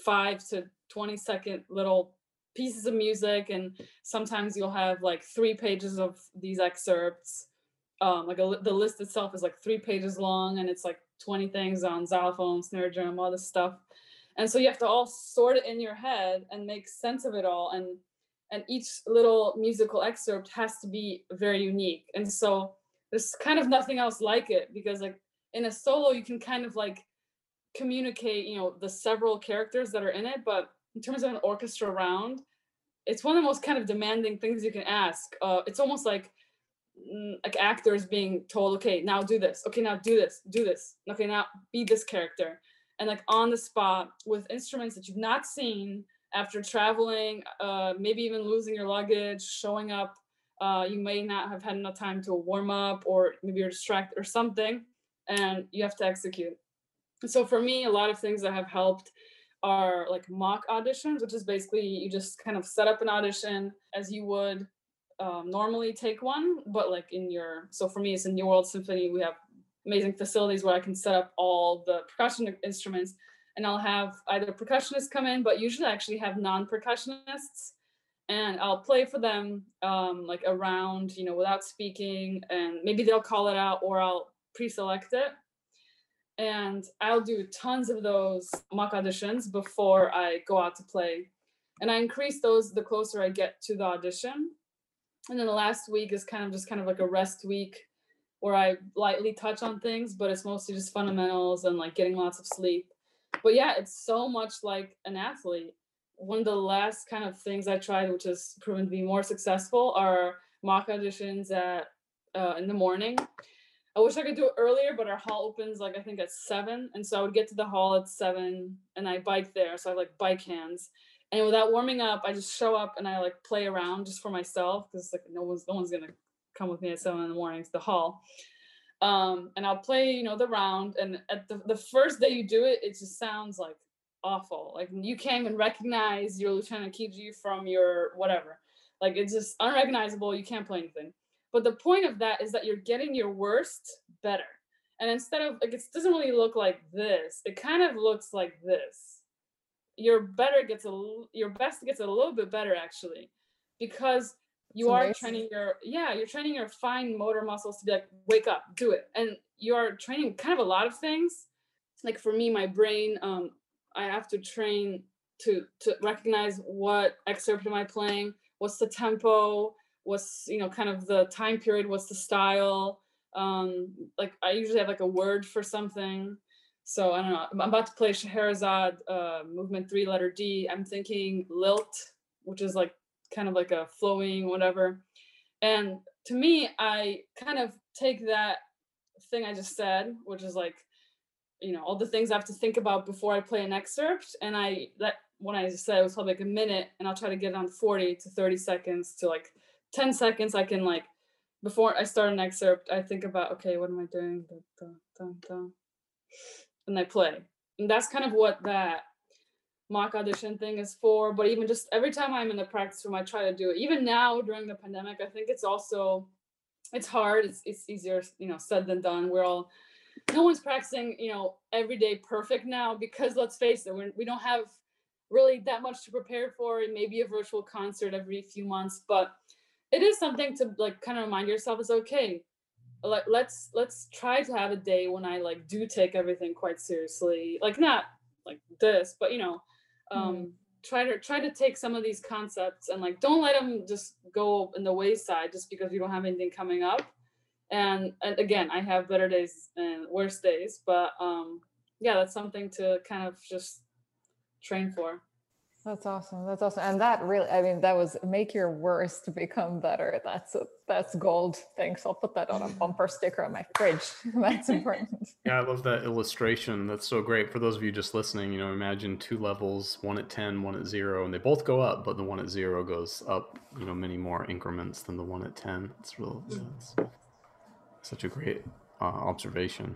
five to 20 second little pieces of music and sometimes you'll have like three pages of these excerpts um, like a, the list itself is like three pages long and it's like 20 things on xylophone snare drum all this stuff and so you have to all sort it in your head and make sense of it all and and each little musical excerpt has to be very unique. And so there's kind of nothing else like it because like in a solo you can kind of like communicate, you know, the several characters that are in it, but in terms of an orchestra round, it's one of the most kind of demanding things you can ask. Uh, it's almost like mm, like actors being told, okay, now do this. Okay, now do this. Do this. Okay, now be this character. And like on the spot with instruments that you've not seen after traveling, uh, maybe even losing your luggage, showing up. Uh, you may not have had enough time to warm up, or maybe you're distracted or something, and you have to execute. So for me, a lot of things that have helped are like mock auditions, which is basically you just kind of set up an audition as you would um, normally take one, but like in your, so for me, it's in New World Symphony, we have amazing facilities where I can set up all the percussion instruments and I'll have either percussionists come in, but usually I actually have non-percussionists and I'll play for them um, like around, you know, without speaking and maybe they'll call it out or I'll pre-select it and I'll do tons of those mock auditions before I go out to play. And I increase those the closer I get to the audition. And then the last week is kind of just kind of like a rest week where I lightly touch on things, but it's mostly just fundamentals and like getting lots of sleep. But yeah, it's so much like an athlete. One of the last kind of things I tried, which has proven to be more successful, are mock auditions at uh, in the morning I wish I could do it earlier, but our hall opens like I think at seven, and so I would get to the hall at seven, and I bike there, so I have like bike hands, and without warming up, I just show up and I like play around just for myself because like no one's no one's gonna come with me at seven in the morning to the hall, um, and I'll play you know the round, and at the the first day you do it, it just sounds like awful, like you can't even recognize your Lieutenant Kijé from your whatever, like it's just unrecognizable. You can't play anything but the point of that is that you're getting your worst better. And instead of like, it doesn't really look like this. It kind of looks like this. Your better gets a, your best gets a little bit better actually, because you are amazing. training your, yeah, you're training your fine motor muscles to be like, wake up, do it. And you are training kind of a lot of things. Like for me, my brain, um, I have to train to to recognize what excerpt am I playing, what's the tempo, what's you know kind of the time period what's the style um like i usually have like a word for something so i don't know i'm about to play scheherazade uh movement three letter d i'm thinking lilt which is like kind of like a flowing whatever and to me i kind of take that thing i just said which is like you know all the things i have to think about before i play an excerpt and i that when i said it was probably like a minute and i'll try to get it on 40 to 30 seconds to like 10 seconds I can like before I start an excerpt, I think about okay, what am I doing? And I play. And that's kind of what that mock audition thing is for. But even just every time I'm in the practice room, I try to do it. Even now during the pandemic, I think it's also it's hard. It's it's easier, you know, said than done. We're all no one's practicing, you know, every day perfect now because let's face it, we're, we don't have really that much to prepare for. It may be a virtual concert every few months, but it is something to like kind of remind yourself it's okay like let's let's try to have a day when i like do take everything quite seriously like not like this but you know um mm. try to try to take some of these concepts and like don't let them just go in the wayside just because you don't have anything coming up and, and again i have better days and worse days but um yeah that's something to kind of just train for that's awesome. That's awesome. And that really, I mean, that was make your worst become better. That's a, that's gold. Thanks. I'll put that on a bumper sticker on my fridge. that's important. Yeah, I love that illustration. That's so great. For those of you just listening, you know, imagine two levels, one at 10, one at zero, and they both go up, but the one at zero goes up, you know, many more increments than the one at 10. It's real, yeah, it's such a great uh, observation.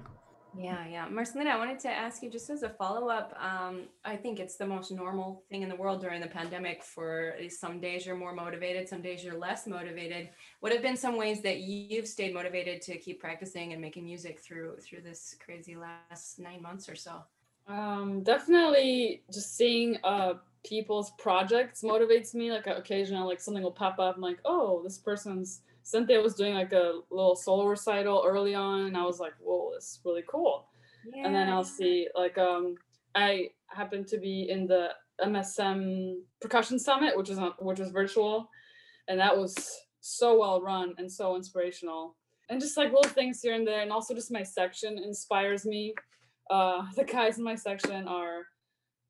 Yeah, yeah. Marcelina, I wanted to ask you just as a follow up. Um, I think it's the most normal thing in the world during the pandemic for some days you're more motivated, some days you're less motivated. What have been some ways that you've stayed motivated to keep practicing and making music through through this crazy last nine months or so? Um, definitely just seeing uh people's projects motivates me. Like occasionally like something will pop up. I'm like, oh, this person's Cynthia was doing like a little solo recital early on, and I was like, "Whoa, this is really cool." Yeah. And then I'll see like um I happen to be in the MSM Percussion Summit, which is on, which was virtual, and that was so well run and so inspirational. And just like little things here and there, and also just my section inspires me. Uh, the guys in my section are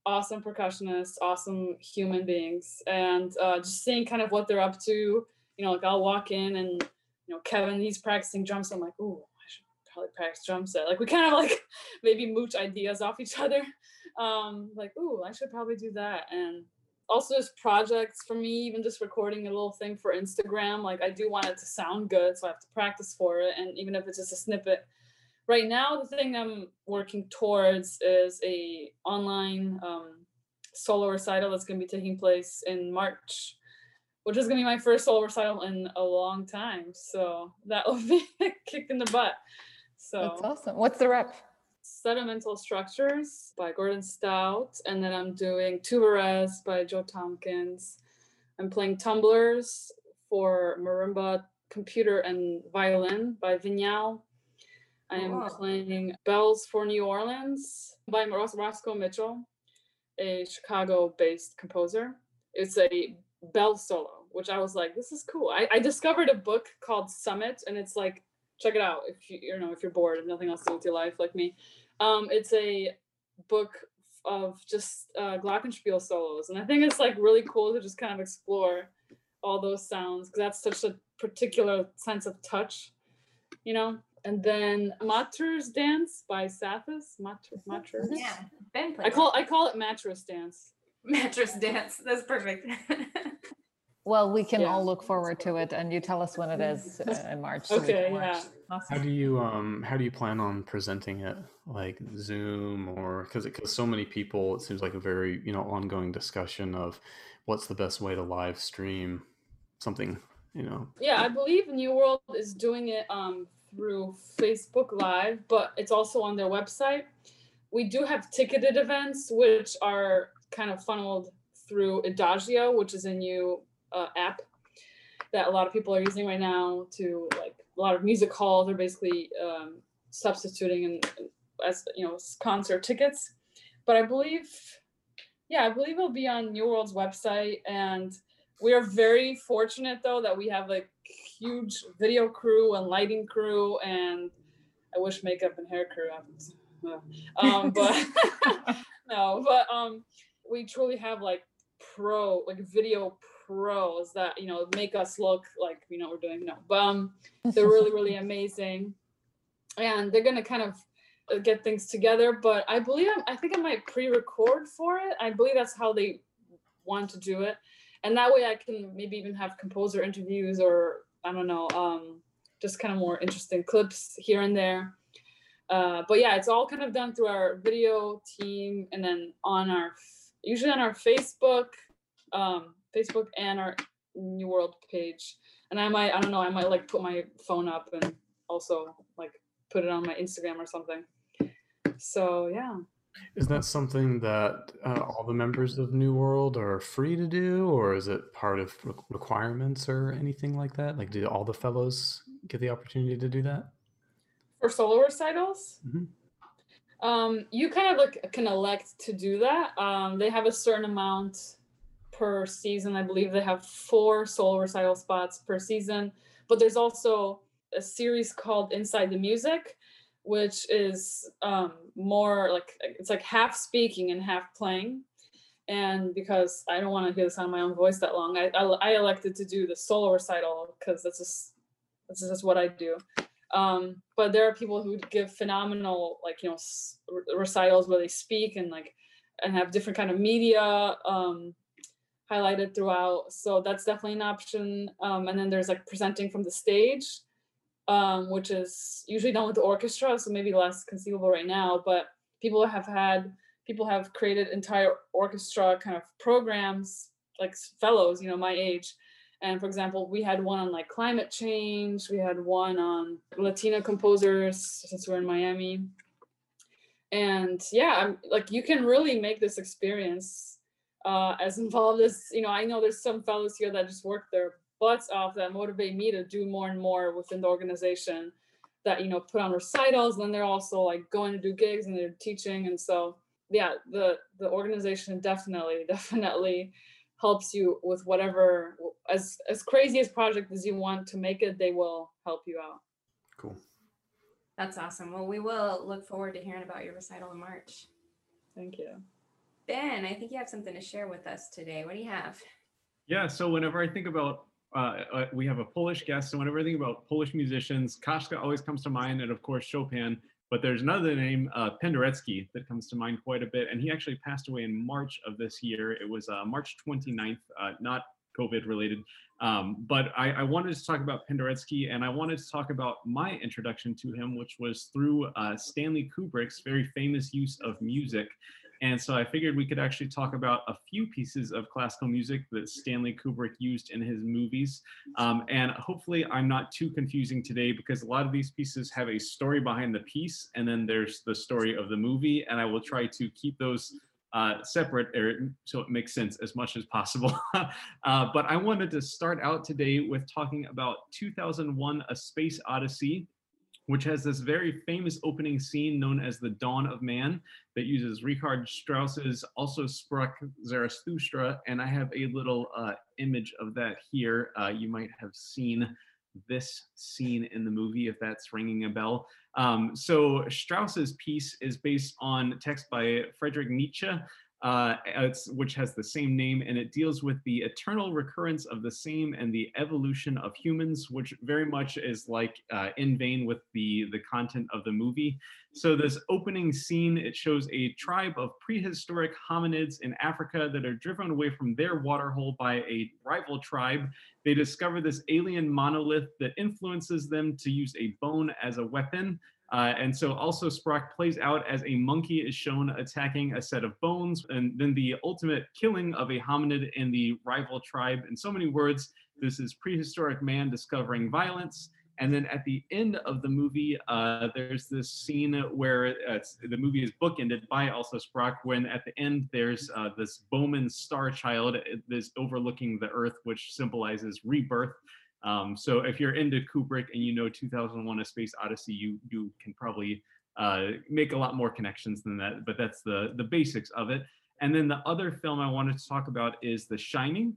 awesome percussionists, awesome human beings, and uh, just seeing kind of what they're up to. You know, like I'll walk in and you know Kevin, he's practicing drums. So I'm like, ooh, I should probably practice drum set. Like we kind of like maybe mooch ideas off each other. Um, like, ooh, I should probably do that. And also just projects for me, even just recording a little thing for Instagram. Like I do want it to sound good, so I have to practice for it. And even if it's just a snippet, right now the thing i'm working towards is a online um, solo recital that's going to be taking place in march which is going to be my first solo recital in a long time. So that will be a kick in the butt. So that's awesome. What's the rep? Sedimental structures by gordon stout and then i'm doing tuba by joe tompkins. I'm playing tumblers for marimba computer and violin by Viñao I am wow. playing Bells for New Orleans by Roscoe Mitchell, a Chicago based composer. It's a bell solo, which I was like, this is cool. I, I discovered a book called Summit, and it's like, check it out if you, you know, if you're bored, if nothing else to do with your life like me. Um, it's a book of just uh, glockenspiel solos. And I think it's like really cool to just kind of explore all those sounds because that's such a particular sense of touch, you know? and then Matre's Dance by Psathas. Matter, Matter. Yeah, Ben I call I call it Mattress Dance. Mattress Dance. That's perfect. well, we can yeah. all look forward to it, and you tell us when it is uh, in March. So okay. Yeah. Awesome. How do you um How do you plan on presenting it? Like Zoom or because because so many people, it seems like a very you know ongoing discussion of what's the best way to live stream something you know yeah i believe new world is doing it um through Facebook Live, but it's also on their website. We do have ticketed events, which are kind of funneled through Adagio, which is a new uh, app that a lot of people are using right now to like a lot of music halls are basically um, substituting and as you know concert tickets. But I believe, yeah, I believe it'll be on New World's website, and we are very fortunate though that we have like huge video crew and lighting crew, and I wish makeup and hair crew. Um, but no, but um, we truly have like pro, like video pros that you know make us look like you know we're doing. No, but um, they're really really amazing, and they're gonna kind of uh, get things together. But I believe I'm, I think I might pre-record for it. I believe that's how they want to do it and that way I can maybe even have composer interviews or I don't know, um, just kind of more interesting clips here and there. Uh, but yeah, it's all kind of done through our video team and then on our, usually on our Facebook, um, Facebook and our New World page. And I might, I don't know, I might like put my phone up and also like put it on my Instagram or something. So yeah. Is that something that uh, all the members of New World are free to do, or is it part of re- requirements or anything like that? Like, do all the fellows get the opportunity to do that? For solo recitals? Mm-hmm. Um, you kind of like can elect to do that. Um, they have a certain amount per season. I believe they have four solo recital spots per season, but there's also a series called Inside the Music, which is um, more like it's like half speaking and half playing. And because I don't want to hear the sound of my own voice that long, I, I, I elected to do the solo recital because that's just that's just what I do. Um, but there are people who give phenomenal like you know recitals where they speak and like and have different kind of media um, highlighted throughout. So that's definitely an option. Um, and then there's like presenting from the stage um, which is usually done with the orchestra, so maybe less conceivable right now. But people have had people have created entire orchestra kind of programs, like fellows, you know, my age. And for example, we had one on like climate change. We had one on Latina composers since we're in Miami. And yeah, I'm like you can really make this experience uh, as involved as you know. I know there's some fellows here that just work their butts off that motivate me to do more and more within the organization that you know put on recitals and then they're also like going to do gigs and they're teaching and so yeah, the the organization definitely definitely helps you with whatever as as crazy as project as you want to make it. They will help you out. Cool. That's awesome. Well, we will look forward to hearing about your recital in March. Thank you. Ben, I think you have something to share with us today. What do you have? Yeah, so whenever I think about, uh, uh, we have a Polish guest, so whenever I think about Polish musicians, Kashka always comes to mind, and of course Chopin. But there's another name, uh, Penderecki, that comes to mind quite a bit, and he actually passed away in March of this year. It was uh, March 29th, uh, not COVID related. Um, but I, I, wanted to talk about Penderecki and I wanted to talk about my introduction to him, which was through uh, Stanley Kubrick's very famous use of music. And so I figured we could actually talk about a few pieces of classical music that Stanley Kubrick used in his movies. Um, and hopefully I'm not too confusing today because a lot of these pieces have a story behind the piece and then there's the story of the movie. And I will try to keep those uh, separate er, so it makes sense as much as possible. uh, but I wanted to start out today with talking about 2001 A Space Odyssey which has this very famous opening scene known as the Dawn of Man that uses Richard Strauss's Also Sprach Zarathustra. And I have a little uh, image of that here. Uh, you might have seen this scene in the movie, if that's ringing a bell. Um, so Strauss's piece is based on text by Friedrich Nietzsche, uh, which has the same name, and it deals with the eternal recurrence of the same and the evolution of humans, which very much is like uh, in vain with the the content of the movie. So this opening scene, it shows a tribe of prehistoric hominids in Africa that are driven away from their waterhole by a rival tribe. They discover this alien monolith that influences them to use a bone as a weapon. Uh, and so also Sprach plays out as a monkey is shown attacking a set of bones, and then the ultimate killing of a hominid in the rival tribe. In so many words, this is prehistoric man discovering violence. And then at the end of the movie, uh, there's this scene where uh, the movie is bookended by also Sprach, when at the end there's uh, this Bowman star child uh, that's overlooking the earth, which symbolizes rebirth. Um, so if you're into Kubrick and you know 2001: A Space Odyssey, you you can probably uh, make a lot more connections than that. But that's the the basics of it. And then the other film I wanted to talk about is The Shining.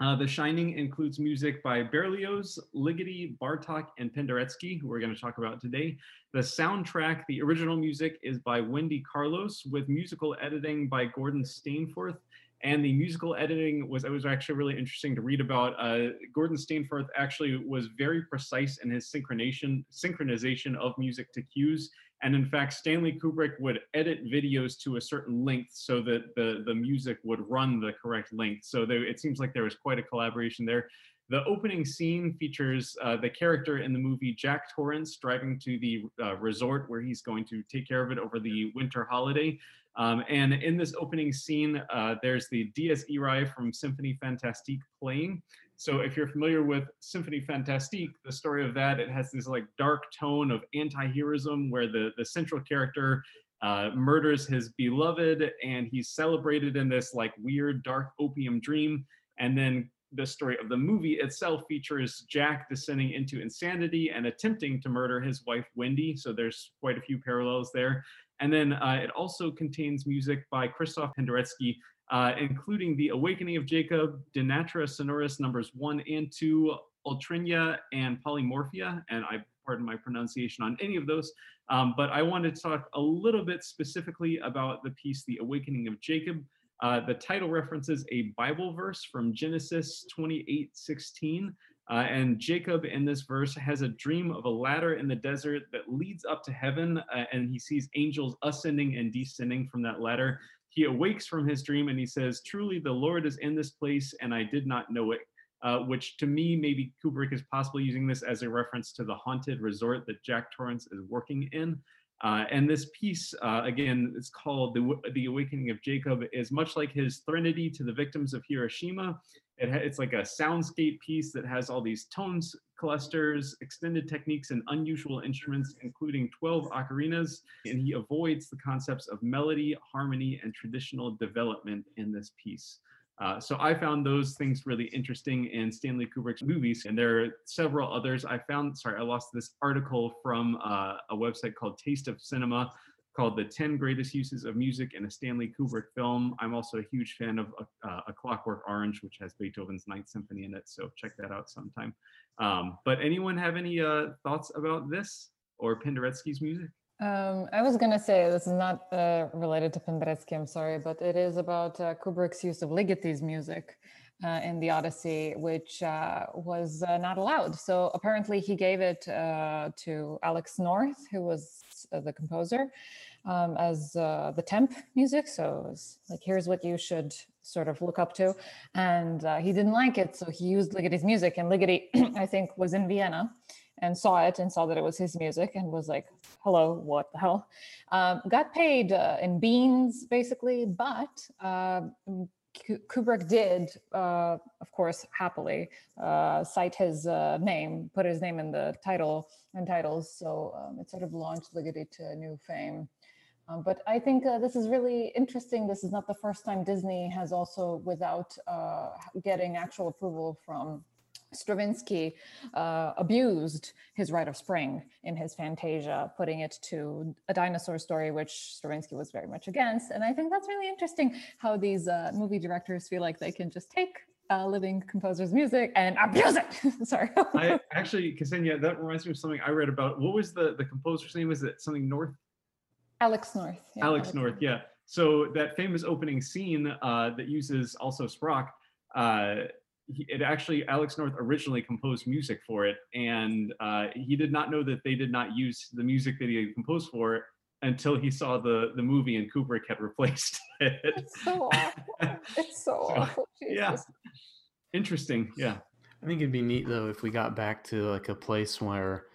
Uh, the Shining includes music by Berlioz, Ligeti, Bartok, and Penderecki, who we're going to talk about today. The soundtrack, the original music, is by Wendy Carlos, with musical editing by Gordon Stainforth and the musical editing was it was actually really interesting to read about. Uh, Gordon Stainforth actually was very precise in his synchronization synchronization of music to cues, and in fact, Stanley Kubrick would edit videos to a certain length so that the the music would run the correct length. So there, it seems like there was quite a collaboration there. The opening scene features uh, the character in the movie Jack Torrance driving to the uh, resort where he's going to take care of it over the winter holiday. Um, and in this opening scene, uh, there's the Dies Irae from Symphony Fantastique playing. So if you're familiar with Symphony Fantastique, the story of that, it has this like dark tone of anti-heroism where the, the central character uh, murders his beloved and he's celebrated in this like weird dark opium dream. And then the story of the movie itself features Jack descending into insanity and attempting to murder his wife Wendy. So there's quite a few parallels there. And then uh, it also contains music by Krzysztof Penderecki, uh, including The Awakening of Jacob, De Natura Sonoris numbers one and two, Utrenja and Polymorphia. And I pardon my pronunciation on any of those. Um, but I wanted to talk a little bit specifically about the piece, The Awakening of Jacob. Uh, the title references a Bible verse from Genesis 28 16. Uh, and Jacob in this verse has a dream of a ladder in the desert that leads up to heaven, uh, and he sees angels ascending and descending from that ladder. He awakes from his dream and he says, Truly, the Lord is in this place, and I did not know it. Uh, which to me, maybe Kubrick is possibly using this as a reference to the haunted resort that Jack Torrance is working in. Uh, and this piece, uh, again, it's called the, the Awakening of Jacob, is much like his Threnody to the victims of Hiroshima. It it's like a soundscape piece that has all these tones clusters, extended techniques, and unusual instruments, including 12 ocarinas. And he avoids the concepts of melody, harmony, and traditional development in this piece. Uh, so I found those things really interesting in Stanley Kubrick's movies, and there are several others. I found, sorry, I lost this article from uh, a website called Taste of Cinema called The 10 Greatest Uses of Music in a Stanley Kubrick Film. I'm also a huge fan of uh, A Clockwork Orange, which has Beethoven's Ninth Symphony in it. So check that out sometime. Um, but anyone have any uh, thoughts about this or Penderecki's music? Um, I was going to say this is not uh, related to Penderecki, I'm sorry, but it is about uh, Kubrick's use of Ligeti's music uh, in the Odyssey, which uh, was uh, not allowed. So apparently he gave it uh, to Alex North, who was the composer, um, as the temp music. So it was like, here's what you should sort of look up to. And he didn't like it, so he used Ligeti's music. And Ligeti, I think, was in Vienna and saw it and saw that it was his music and was like, hello, what the hell? Um, got paid uh, in beans, basically, but uh, Kubrick did, uh, of course, happily uh, cite his uh, name, put his name in the title and titles. So um, it sort of launched Ligeti to new fame. Um, but I think uh, this is really interesting. This is not the first time Disney has also, without getting actual approval from Stravinsky uh, abused his Rite of Spring in his Fantasia, putting it to a dinosaur story, which Stravinsky was very much against. And I think that's really interesting how these uh, movie directors feel like they can just take a living composer's music and abuse it. Sorry. I actually, Ksenija, that reminds me of something I read about. What was the, the composer's name? Is it something North? Alex North. Yeah, Alex, Alex North, yeah. So that famous opening scene uh, that uses also Sprach, uh, it actually Alex North originally composed music for it, and uh, he did not know that they did not use the music that he had composed for it until he saw the the movie and Kubrick had replaced it. It's so awful. It's so, so awful. Jesus. Yeah. Interesting. Yeah. I think it'd be neat though if we got back to like a place where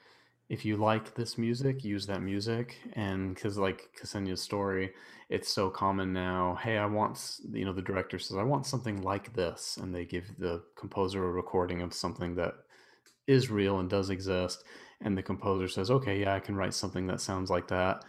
if you like this music, use that music. And because, like Ksenija's story, it's so common now. Hey, I want, you know, the director says, I want something like this. And they give the composer a recording of something that is real and does exist. And the composer says, okay, yeah, I can write something that sounds like that.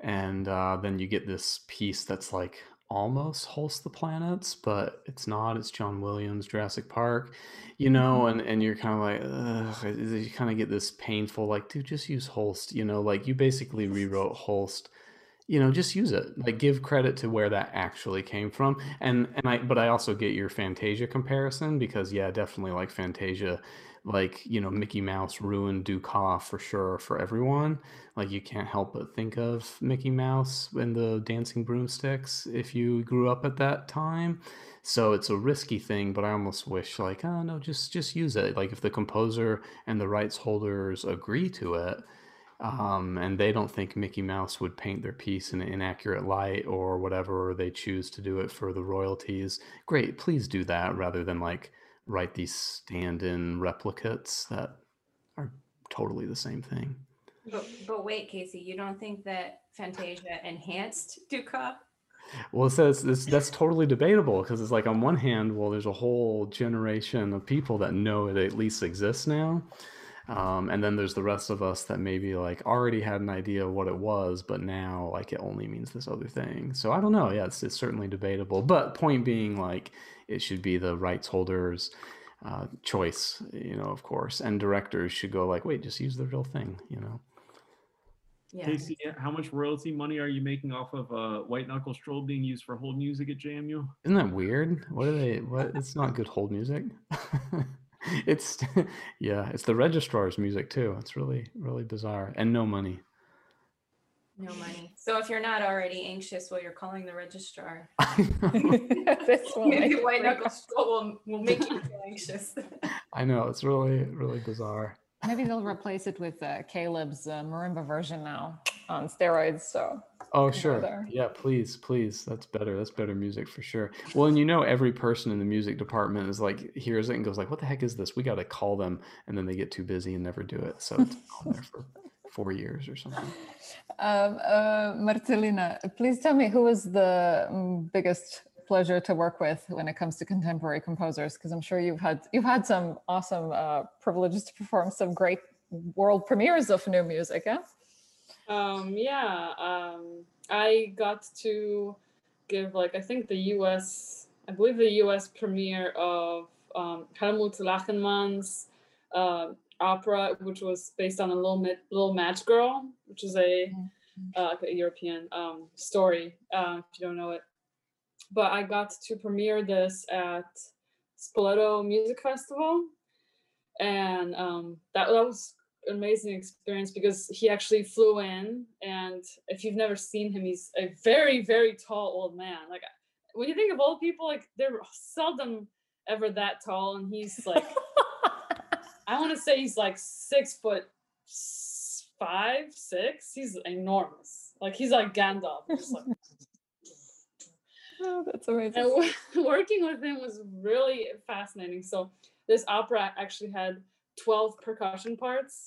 And uh, then you get this piece that's like almost Holst the Planets, but it's not. It's John Williams, Jurassic Park, you know, mm-hmm. and, and you're kind of like, you kind of get this painful, like, dude, just use Holst, you know, like you basically rewrote Holst, you know, just use it. Like give credit to where that actually came from. And and I but I also get your Fantasia comparison because yeah, definitely like Fantasia like you know mickey mouse ruined dukas for sure for everyone like you can't help but think of mickey mouse and the dancing broomsticks if you grew up at that time so it's a risky thing but i almost wish like oh no just just use it like if the composer and the rights holders agree to it um, and they don't think Mickey Mouse would paint their piece in an inaccurate light or whatever, they choose to do it for the royalties. Great, please do that rather than like write these stand-in replicates that are totally the same thing. But, but wait, Casey, you don't think that Fantasia enhanced Dukas? Well, it says this, that's totally debatable because it's like on one hand, well, there's a whole generation of people that know it at least exists now. Um, and then there's the rest of us that maybe like already had an idea of what it was, but now like it only means this other thing. So I don't know. Yeah, it's, it's certainly debatable. But point being, like, it should be the rights holders uh, choice, you know, of course. And directors should go like, wait, just use the real thing, you know. Yeah. Casey, how much royalty money are you making off of uh, White Knuckle Stroll being used for hold music at JMU? Isn't that weird? What are they? What? It's not good hold music. it's yeah, it's the registrar's music too. It's really really bizarre and no money. No money. So if you're not already anxious while you're calling the registrar, maybe white knuckle stroll will, will make you feel anxious. I know it's really really bizarre. Maybe they'll replace it with uh, Caleb's uh, marimba version now on steroids. So. Oh sure, yeah. Please, please. That's better. That's better music for sure. Well, and you know, every person in the music department is like hears it and goes like, "What the heck is this? We got to call them," and then they get too busy and never do it. So it's on there for four years or something. Um, uh, Marcelina, please tell me who was the mm, biggest pleasure to work with when it comes to contemporary composers? Because I'm sure you've had you've had some awesome uh, privileges to perform some great world premieres of new music. Yeah. Um, yeah. Um, I got to give like I think the U.S. I believe the U.S. premiere of um, Helmut Lachenmann's uh, opera, which was based on a little little match girl, which is a mm-hmm. uh, a European um, story. Uh, if you don't know it, but I got to premiere this at Spoleto Music Festival, and um, that that was an amazing experience because he actually flew in, and if you've never seen him, he's a very very tall old man. Like when you think of old people, like they're seldom ever that tall, and he's like. I want to say he's like six foot five, six. He's enormous. Like he's like Gandalf. Just like Oh, that's amazing. and working with him was really fascinating. So this opera actually had 12 percussion parts,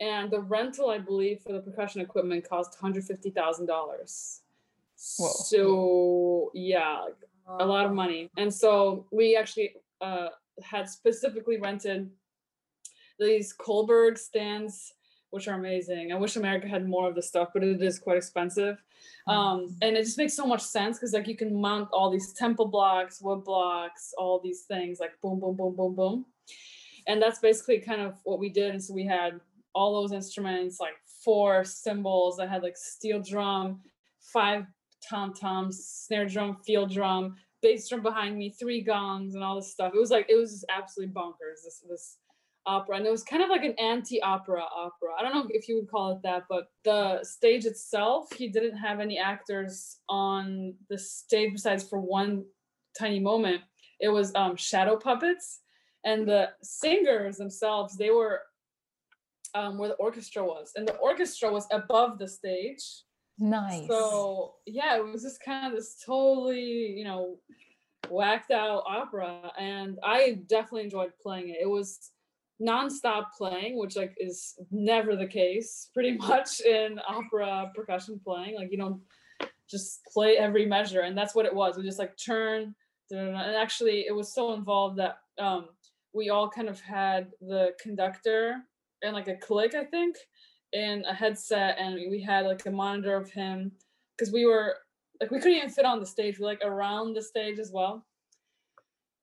and the rental, I believe, for the percussion equipment cost $150,000. So yeah, a lot of money. And so we actually uh, had specifically rented these Kolberg stands, which are amazing. I wish America had more of this stuff, but it is quite expensive. Um, and it just makes so much sense because like you can mount all these temple blocks, wood blocks, all these things like boom, boom, boom, boom, boom. And that's basically kind of what we did. And so we had all those instruments, like four cymbals. I had like steel drum, five tom toms, snare drum, field drum, bass drum behind me, three gongs, and all this stuff. It was like it was just absolutely bonkers. This this opera, and it was kind of like an anti-opera opera. I don't know if you would call it that, but the stage itself, he didn't have any actors on the stage besides for one tiny moment. It was um, shadow puppets, and the singers themselves they were um, where the orchestra was, and the orchestra was above the stage. Nice. So yeah, it was just kind of this totally, you know, whacked out opera, and I definitely enjoyed playing it. It was nonstop playing, which like is never the case, pretty much in opera percussion playing. Like you don't just play every measure, and that's what it was. We just like turn, and actually, it was so involved that um, we all kind of had the conductor and like a click, I think, in a headset, and we had like a monitor of him because we were like we couldn't even fit on the stage. We were like around the stage as well,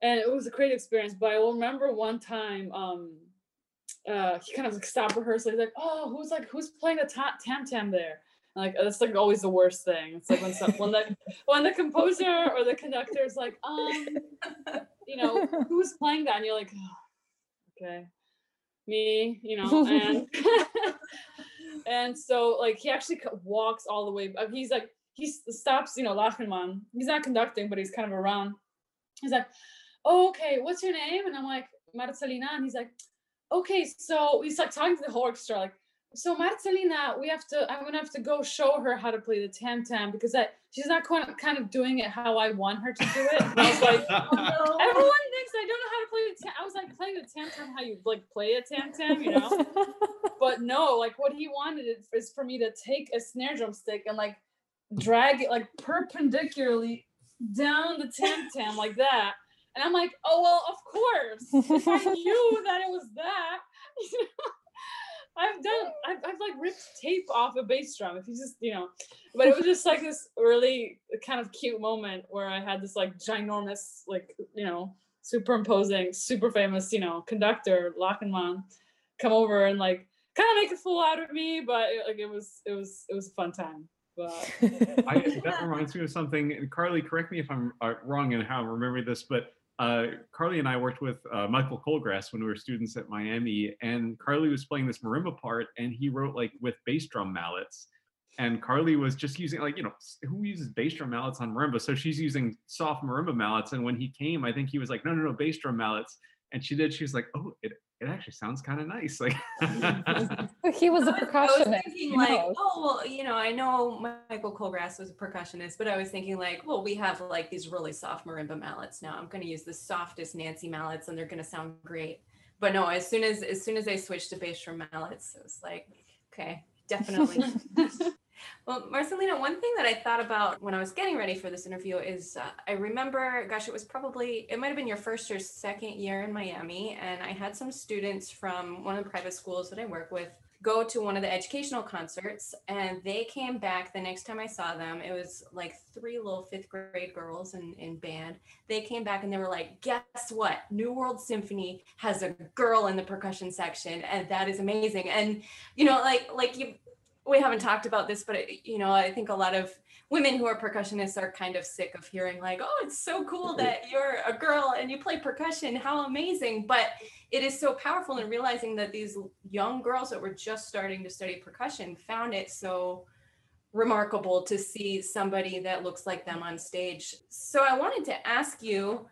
and it was a great experience. But I will remember one time, um, uh, he kind of like stopped rehearsal. He's like, "Oh, who's like who's playing the ta- tam tam there?" And, like that's like always the worst thing. It's like when some, when the when the composer or the conductor is like, um, you know, who's playing that? And you're like, oh, okay, me, you know, and and so like he actually walks all the way. uh, He's like he stops, you know, Lachenmann. He's not conducting, but he's kind of around. He's like, oh, okay, what's your name? And I'm like, Marcelina. And he's like, okay, so he's like talking to the whole orchestra, like, so Marcelina, we have to, I'm gonna have to go show her how to play the tam tam because I, she's not quite kind of doing it how I want her to do it. And I was like, oh, everyone thinks I don't know how to play the tam. I was like playing the tam tam how you like play a tam tam, you know? but no, like what he wanted is- is for me to take a snare drum stick and like drag it like perpendicularly down the tam tam like that. And I'm like, oh well, of course. If I knew that it was that, you know, I've done, I've, I've like ripped tape off a bass drum. If you just, you know, but it was just like this really kind of cute moment where I had this like ginormous, like you know, superimposing, super famous, you know, conductor Lachenmann come over and like kind of make a fool out of me, but it, like it was, it was, it was a fun time. But I, that reminds me of something. and Karli, correct me if I'm uh, wrong in how I'm remembering this, but uh, Karli and I worked with uh, Michael Colgrass when we were students at Miami, and Karli was playing this marimba part, and he wrote like with bass drum mallets. And Karli was just using like you know who uses bass drum mallets on marimba, so she's using soft marimba mallets. And when he came, I think he was like, no, no, no, bass drum mallets. And she did. She was like, oh, it it actually sounds kind of nice. Like he was a was- I was percussionist. thinking like, know. oh well, you know, I know Michael Colgrass was a percussionist, but I was thinking like, well, we have like these really soft marimba mallets now. I'm going to use the softest Nancy mallets, and they're going to sound great. But no, as soon as as soon as I switched to bass drum mallets, it was like, okay, definitely. Well, Marcelina, one thing that I thought about when I was getting ready for this interview is uh, I remember, gosh, it was probably, it might have been your first or second year in Miami. And I had some students from one of the private schools that I work with go to one of the educational concerts. And they came back the next time I saw them. It was like three little fifth grade girls in, in band. They came back and they were like, guess what? New World Symphony has a girl in the percussion section. And that is amazing. And, you know, like, like you, we haven't talked about this, but it, you know, I think a lot of women who are percussionists are kind of sick of hearing like, "Oh, it's so cool mm-hmm. that you're a girl and you play percussion. How amazing!" But it is so powerful in realizing that these young girls that were just starting to study percussion found it so remarkable to see somebody that looks like them on stage. So I wanted to ask you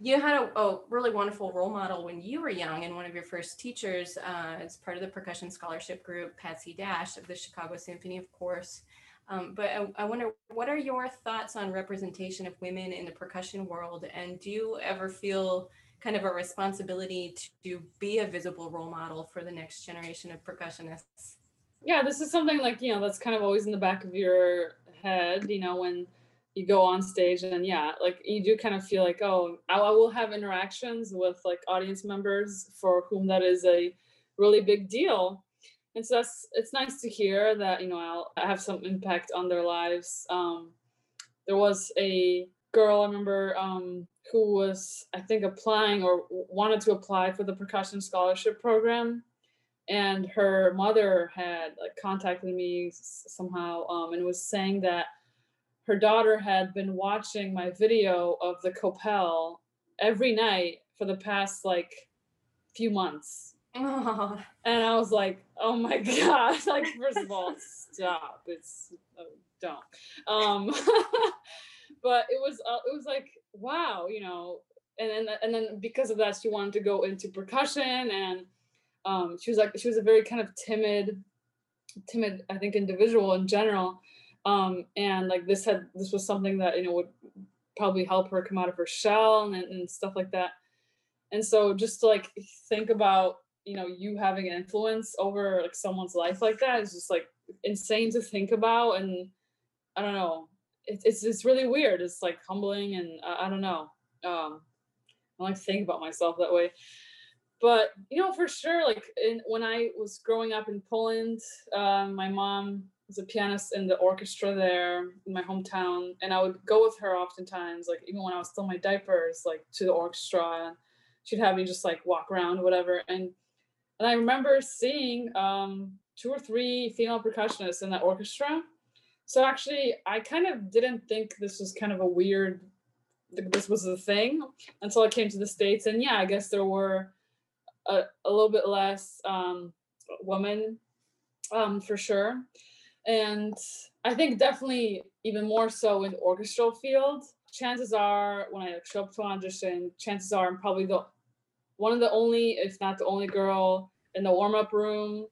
you had a, a, really wonderful role model when you were young and one of your first teachers uh, as part of the percussion scholarship group patsy dash of the chicago symphony of course. Um, but I, I, wonder what are your thoughts on representation of women in the percussion world? And do you ever feel kind of a responsibility to be a visible role model for the next generation of percussionists? Yeah this is something like you know that's kind of always in the back of your head you know when you go on stage and yeah like you do kind of feel like oh I, I will have interactions with like audience members for whom that is a really big deal. And so that's it's nice to hear that you know I'll have some impact on their lives. Um there was a girl i remember um who was i think applying or wanted to apply for the percussion scholarship program. And her mother had like contacted me somehow um, and was saying that her daughter had been watching my video of the Copel every night for the past like few months. Oh. And I was like, oh my God. like, first of all, stop. It's oh, don't. Um, but it was, uh, it was like, wow, you know, and then, and then because of that, she wanted to go into percussion and um, she was like, she was a very kind of timid, timid, I think individual in general um, and like this had this was something that you know would probably help her come out of her shell and, and stuff like that. And so just to like think about you know you having an influence over like someone's life like that is just like insane to think about. And i don't know it, it's it's really weird. It's like humbling and i, I don't know. Um i like to think about myself that way. But you know for sure like in, when i was growing up in poland um, my mom was a pianist in the orchestra there in my hometown and i would go with her oftentimes like even when i was still in my diapers like to the orchestra. She'd have me just like walk around whatever and and i remember seeing um two or three female percussionists in that orchestra. So actually i kind of didn't think this was kind of a weird this was a thing until i came to the states and yeah i guess there were a, a little bit less um women um for sure and I think definitely even more so in orchestral field. Chances are, when I show up to audition, chances are I'm probably the one of the only, if not the only girl in the warm up room,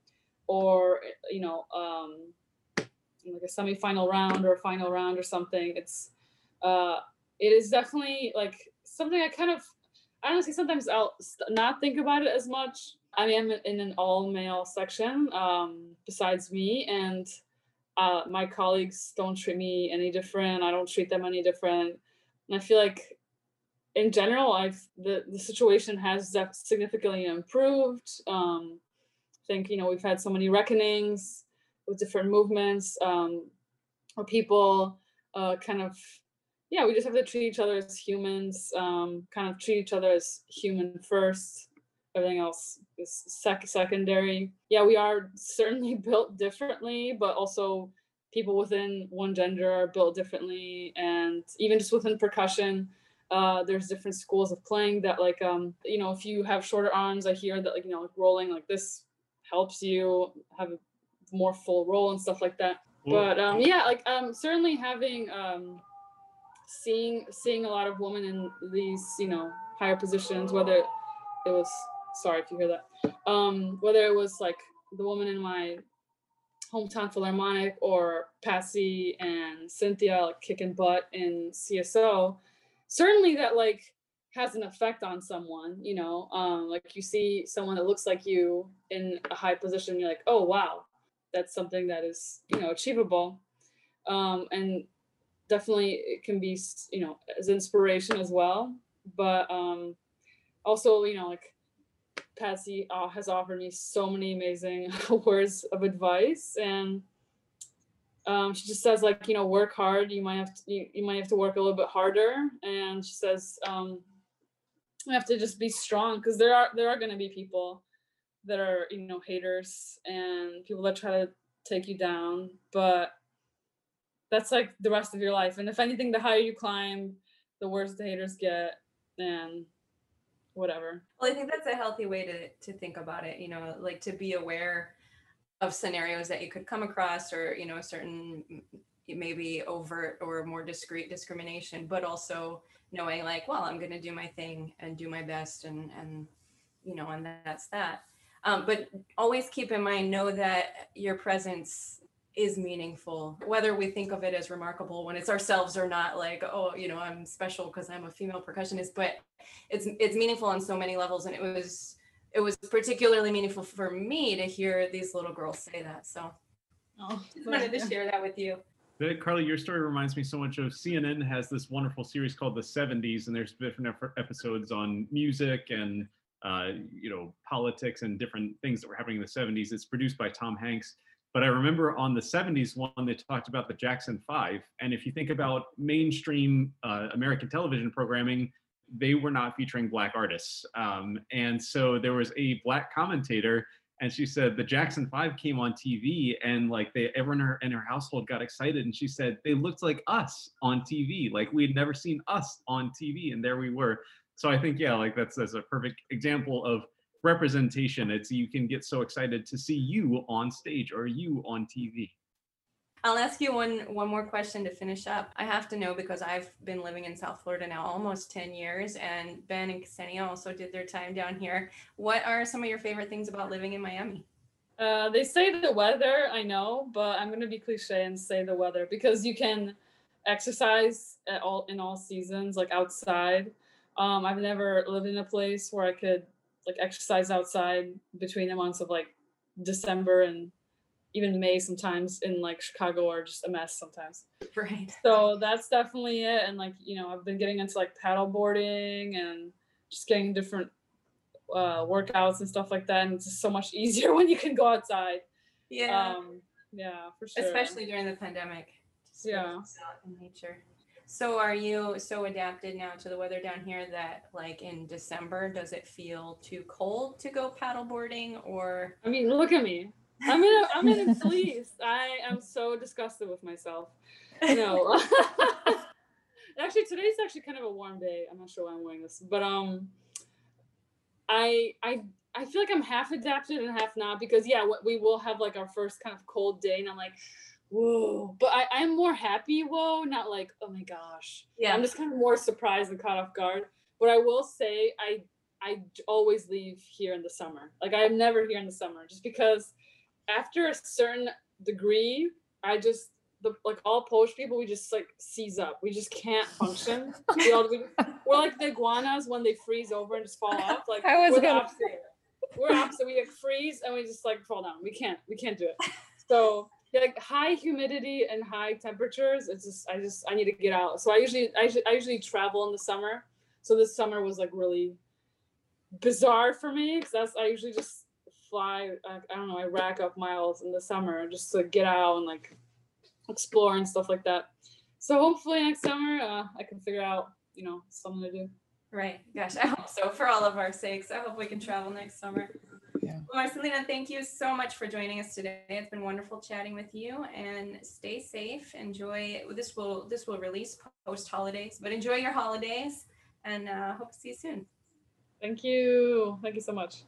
or you know, um, like a semi final round or a final round or something. It's uh, it is definitely like something I kind of honestly sometimes I'll not think about it as much. I mean, I'm in an all male section um, besides me, and uh, my colleagues don't treat me any different. I don't treat them any different. And I feel like in general, I've the, the situation has significantly improved. Um, I think, you know, we've had so many reckonings with different movements um, where people uh, kind of, yeah, we just have to treat each other as humans, um, kind of treat each other as human first everything else is sec- secondary. Yeah, we are certainly built differently, but also people within one gender are built differently, and even just within percussion. Uh, there's different schools of playing that like um you know if you have shorter arms i hear that like you know like rolling like this helps you have a more full roll and stuff like that but um yeah like um certainly having um seeing seeing a lot of women in these you know higher positions whether it was sorry if you hear that. Um, whether it was like the woman in my hometown philharmonic or Patsy and Cynthia like kicking butt in CSO, certainly that like has an effect on someone, you know, um, like you see someone that looks like you in a high position, you're like, oh wow, that's something that is, you know, achievable. Um, and definitely it can be, you know, as inspiration as well. But um, also, you know, like Patsy uh, has offered me so many amazing words of advice, and um, she just says like you know work hard. You might have to you, you might have to work a little bit harder, and she says um, we have to just be strong because there are there are going to be people that are you know haters and people that try to take you down, but that's like the rest of your life. And if anything, the higher you climb, the worse the haters get, and whatever. Well, I think that's a healthy way to to think about it. You know, like to be aware of scenarios that you could come across, or you know, a certain maybe overt or more discreet discrimination, but also knowing like, well, I'm going to do my thing and do my best, and and you know, and that's that. Um, but always keep in mind, know that your presence is meaningful, whether we think of it as remarkable when it's ourselves or not. Like, oh, you know, I'm special because I'm a female percussionist, but it's it's meaningful on so many levels, and it was it was particularly meaningful for me to hear these little girls say that. So, oh, just wanted to share that with you. Karli, your story reminds me so much of CNN has this wonderful series called The 70s, and there's different episodes on music and uh, you know politics and different things that were happening in the 70s. It's produced by Tom Hanks. But I remember on the 70s one, they talked about the Jackson Five. And if you think about mainstream uh, American television programming, they were not featuring Black artists. Um, and so there was a Black commentator and she said the Jackson Five came on TV, and like they everyone in her in her household got excited, and she said they looked like us on TV, like we had never seen us on TV, and there we were. So I think yeah, like that's that's a perfect example of representation. It's you can get so excited to see you on stage or you on TV. I'll ask you one one more question to finish up. I have to know because I've been living in South Florida now almost 10 years and Ben and Ksenija also did their time down here. What are some of your favorite things about living in Miami? Uh, they say the weather, I know, but I'm gonna be cliche and say the weather because you can exercise at all in all seasons, like outside. Um, I've never lived in a place where I could like exercise outside between the months of like December and even May sometimes in like Chicago are just a mess sometimes. Right. So that's definitely it. And like, you know, I've been getting into like paddle boarding and just getting different uh, workouts and stuff like that. And it's just so much easier when you can go outside. Yeah. Um, yeah, for sure. Especially during the pandemic. yeah. In nature. So are you so adapted now to the weather down here that like in December, does it feel too cold to go paddle boarding or? I mean, look at me. I'm in a I'm in a fleece. I am so disgusted with myself. No. actually today's actually kind of a warm day. I'm not sure why I'm wearing this. But um I I I feel like I'm half adapted and half not because yeah, we will have like our first kind of cold day and I'm like, whoa. But I, I'm more happy, whoa, not like, oh my gosh. Yeah. I'm just kind of more surprised and caught off guard. But I will say I I always leave here in the summer. Like I'm never here in the summer just because after a certain degree, I just the like all Polish people, we just like seize up. We just can't function. we all, we, are like the iguanas when they freeze over and just fall off. Like I was we're gonna... opposite. We're opposite. We like freeze and we just like fall down. We can't. We can't do it. So like high humidity and high temperatures. It's just I just I need to get out. So I usually I, I usually travel in the summer. So this summer was like really bizarre for me because that's I usually just fly. I, I don't know. I rack up miles in the summer just to get out and like explore and stuff like that. So hopefully next summer uh, I can figure out you know something to do. Right. Gosh, I hope so. For all of our sakes, I hope we can travel next summer. Yeah. Well, Marcelina, thank you so much for joining us today. It's been wonderful chatting with you and stay safe. Enjoy this will this will release post holidays, but enjoy your holidays and uh, hope to see you soon. Thank you. Thank you so much.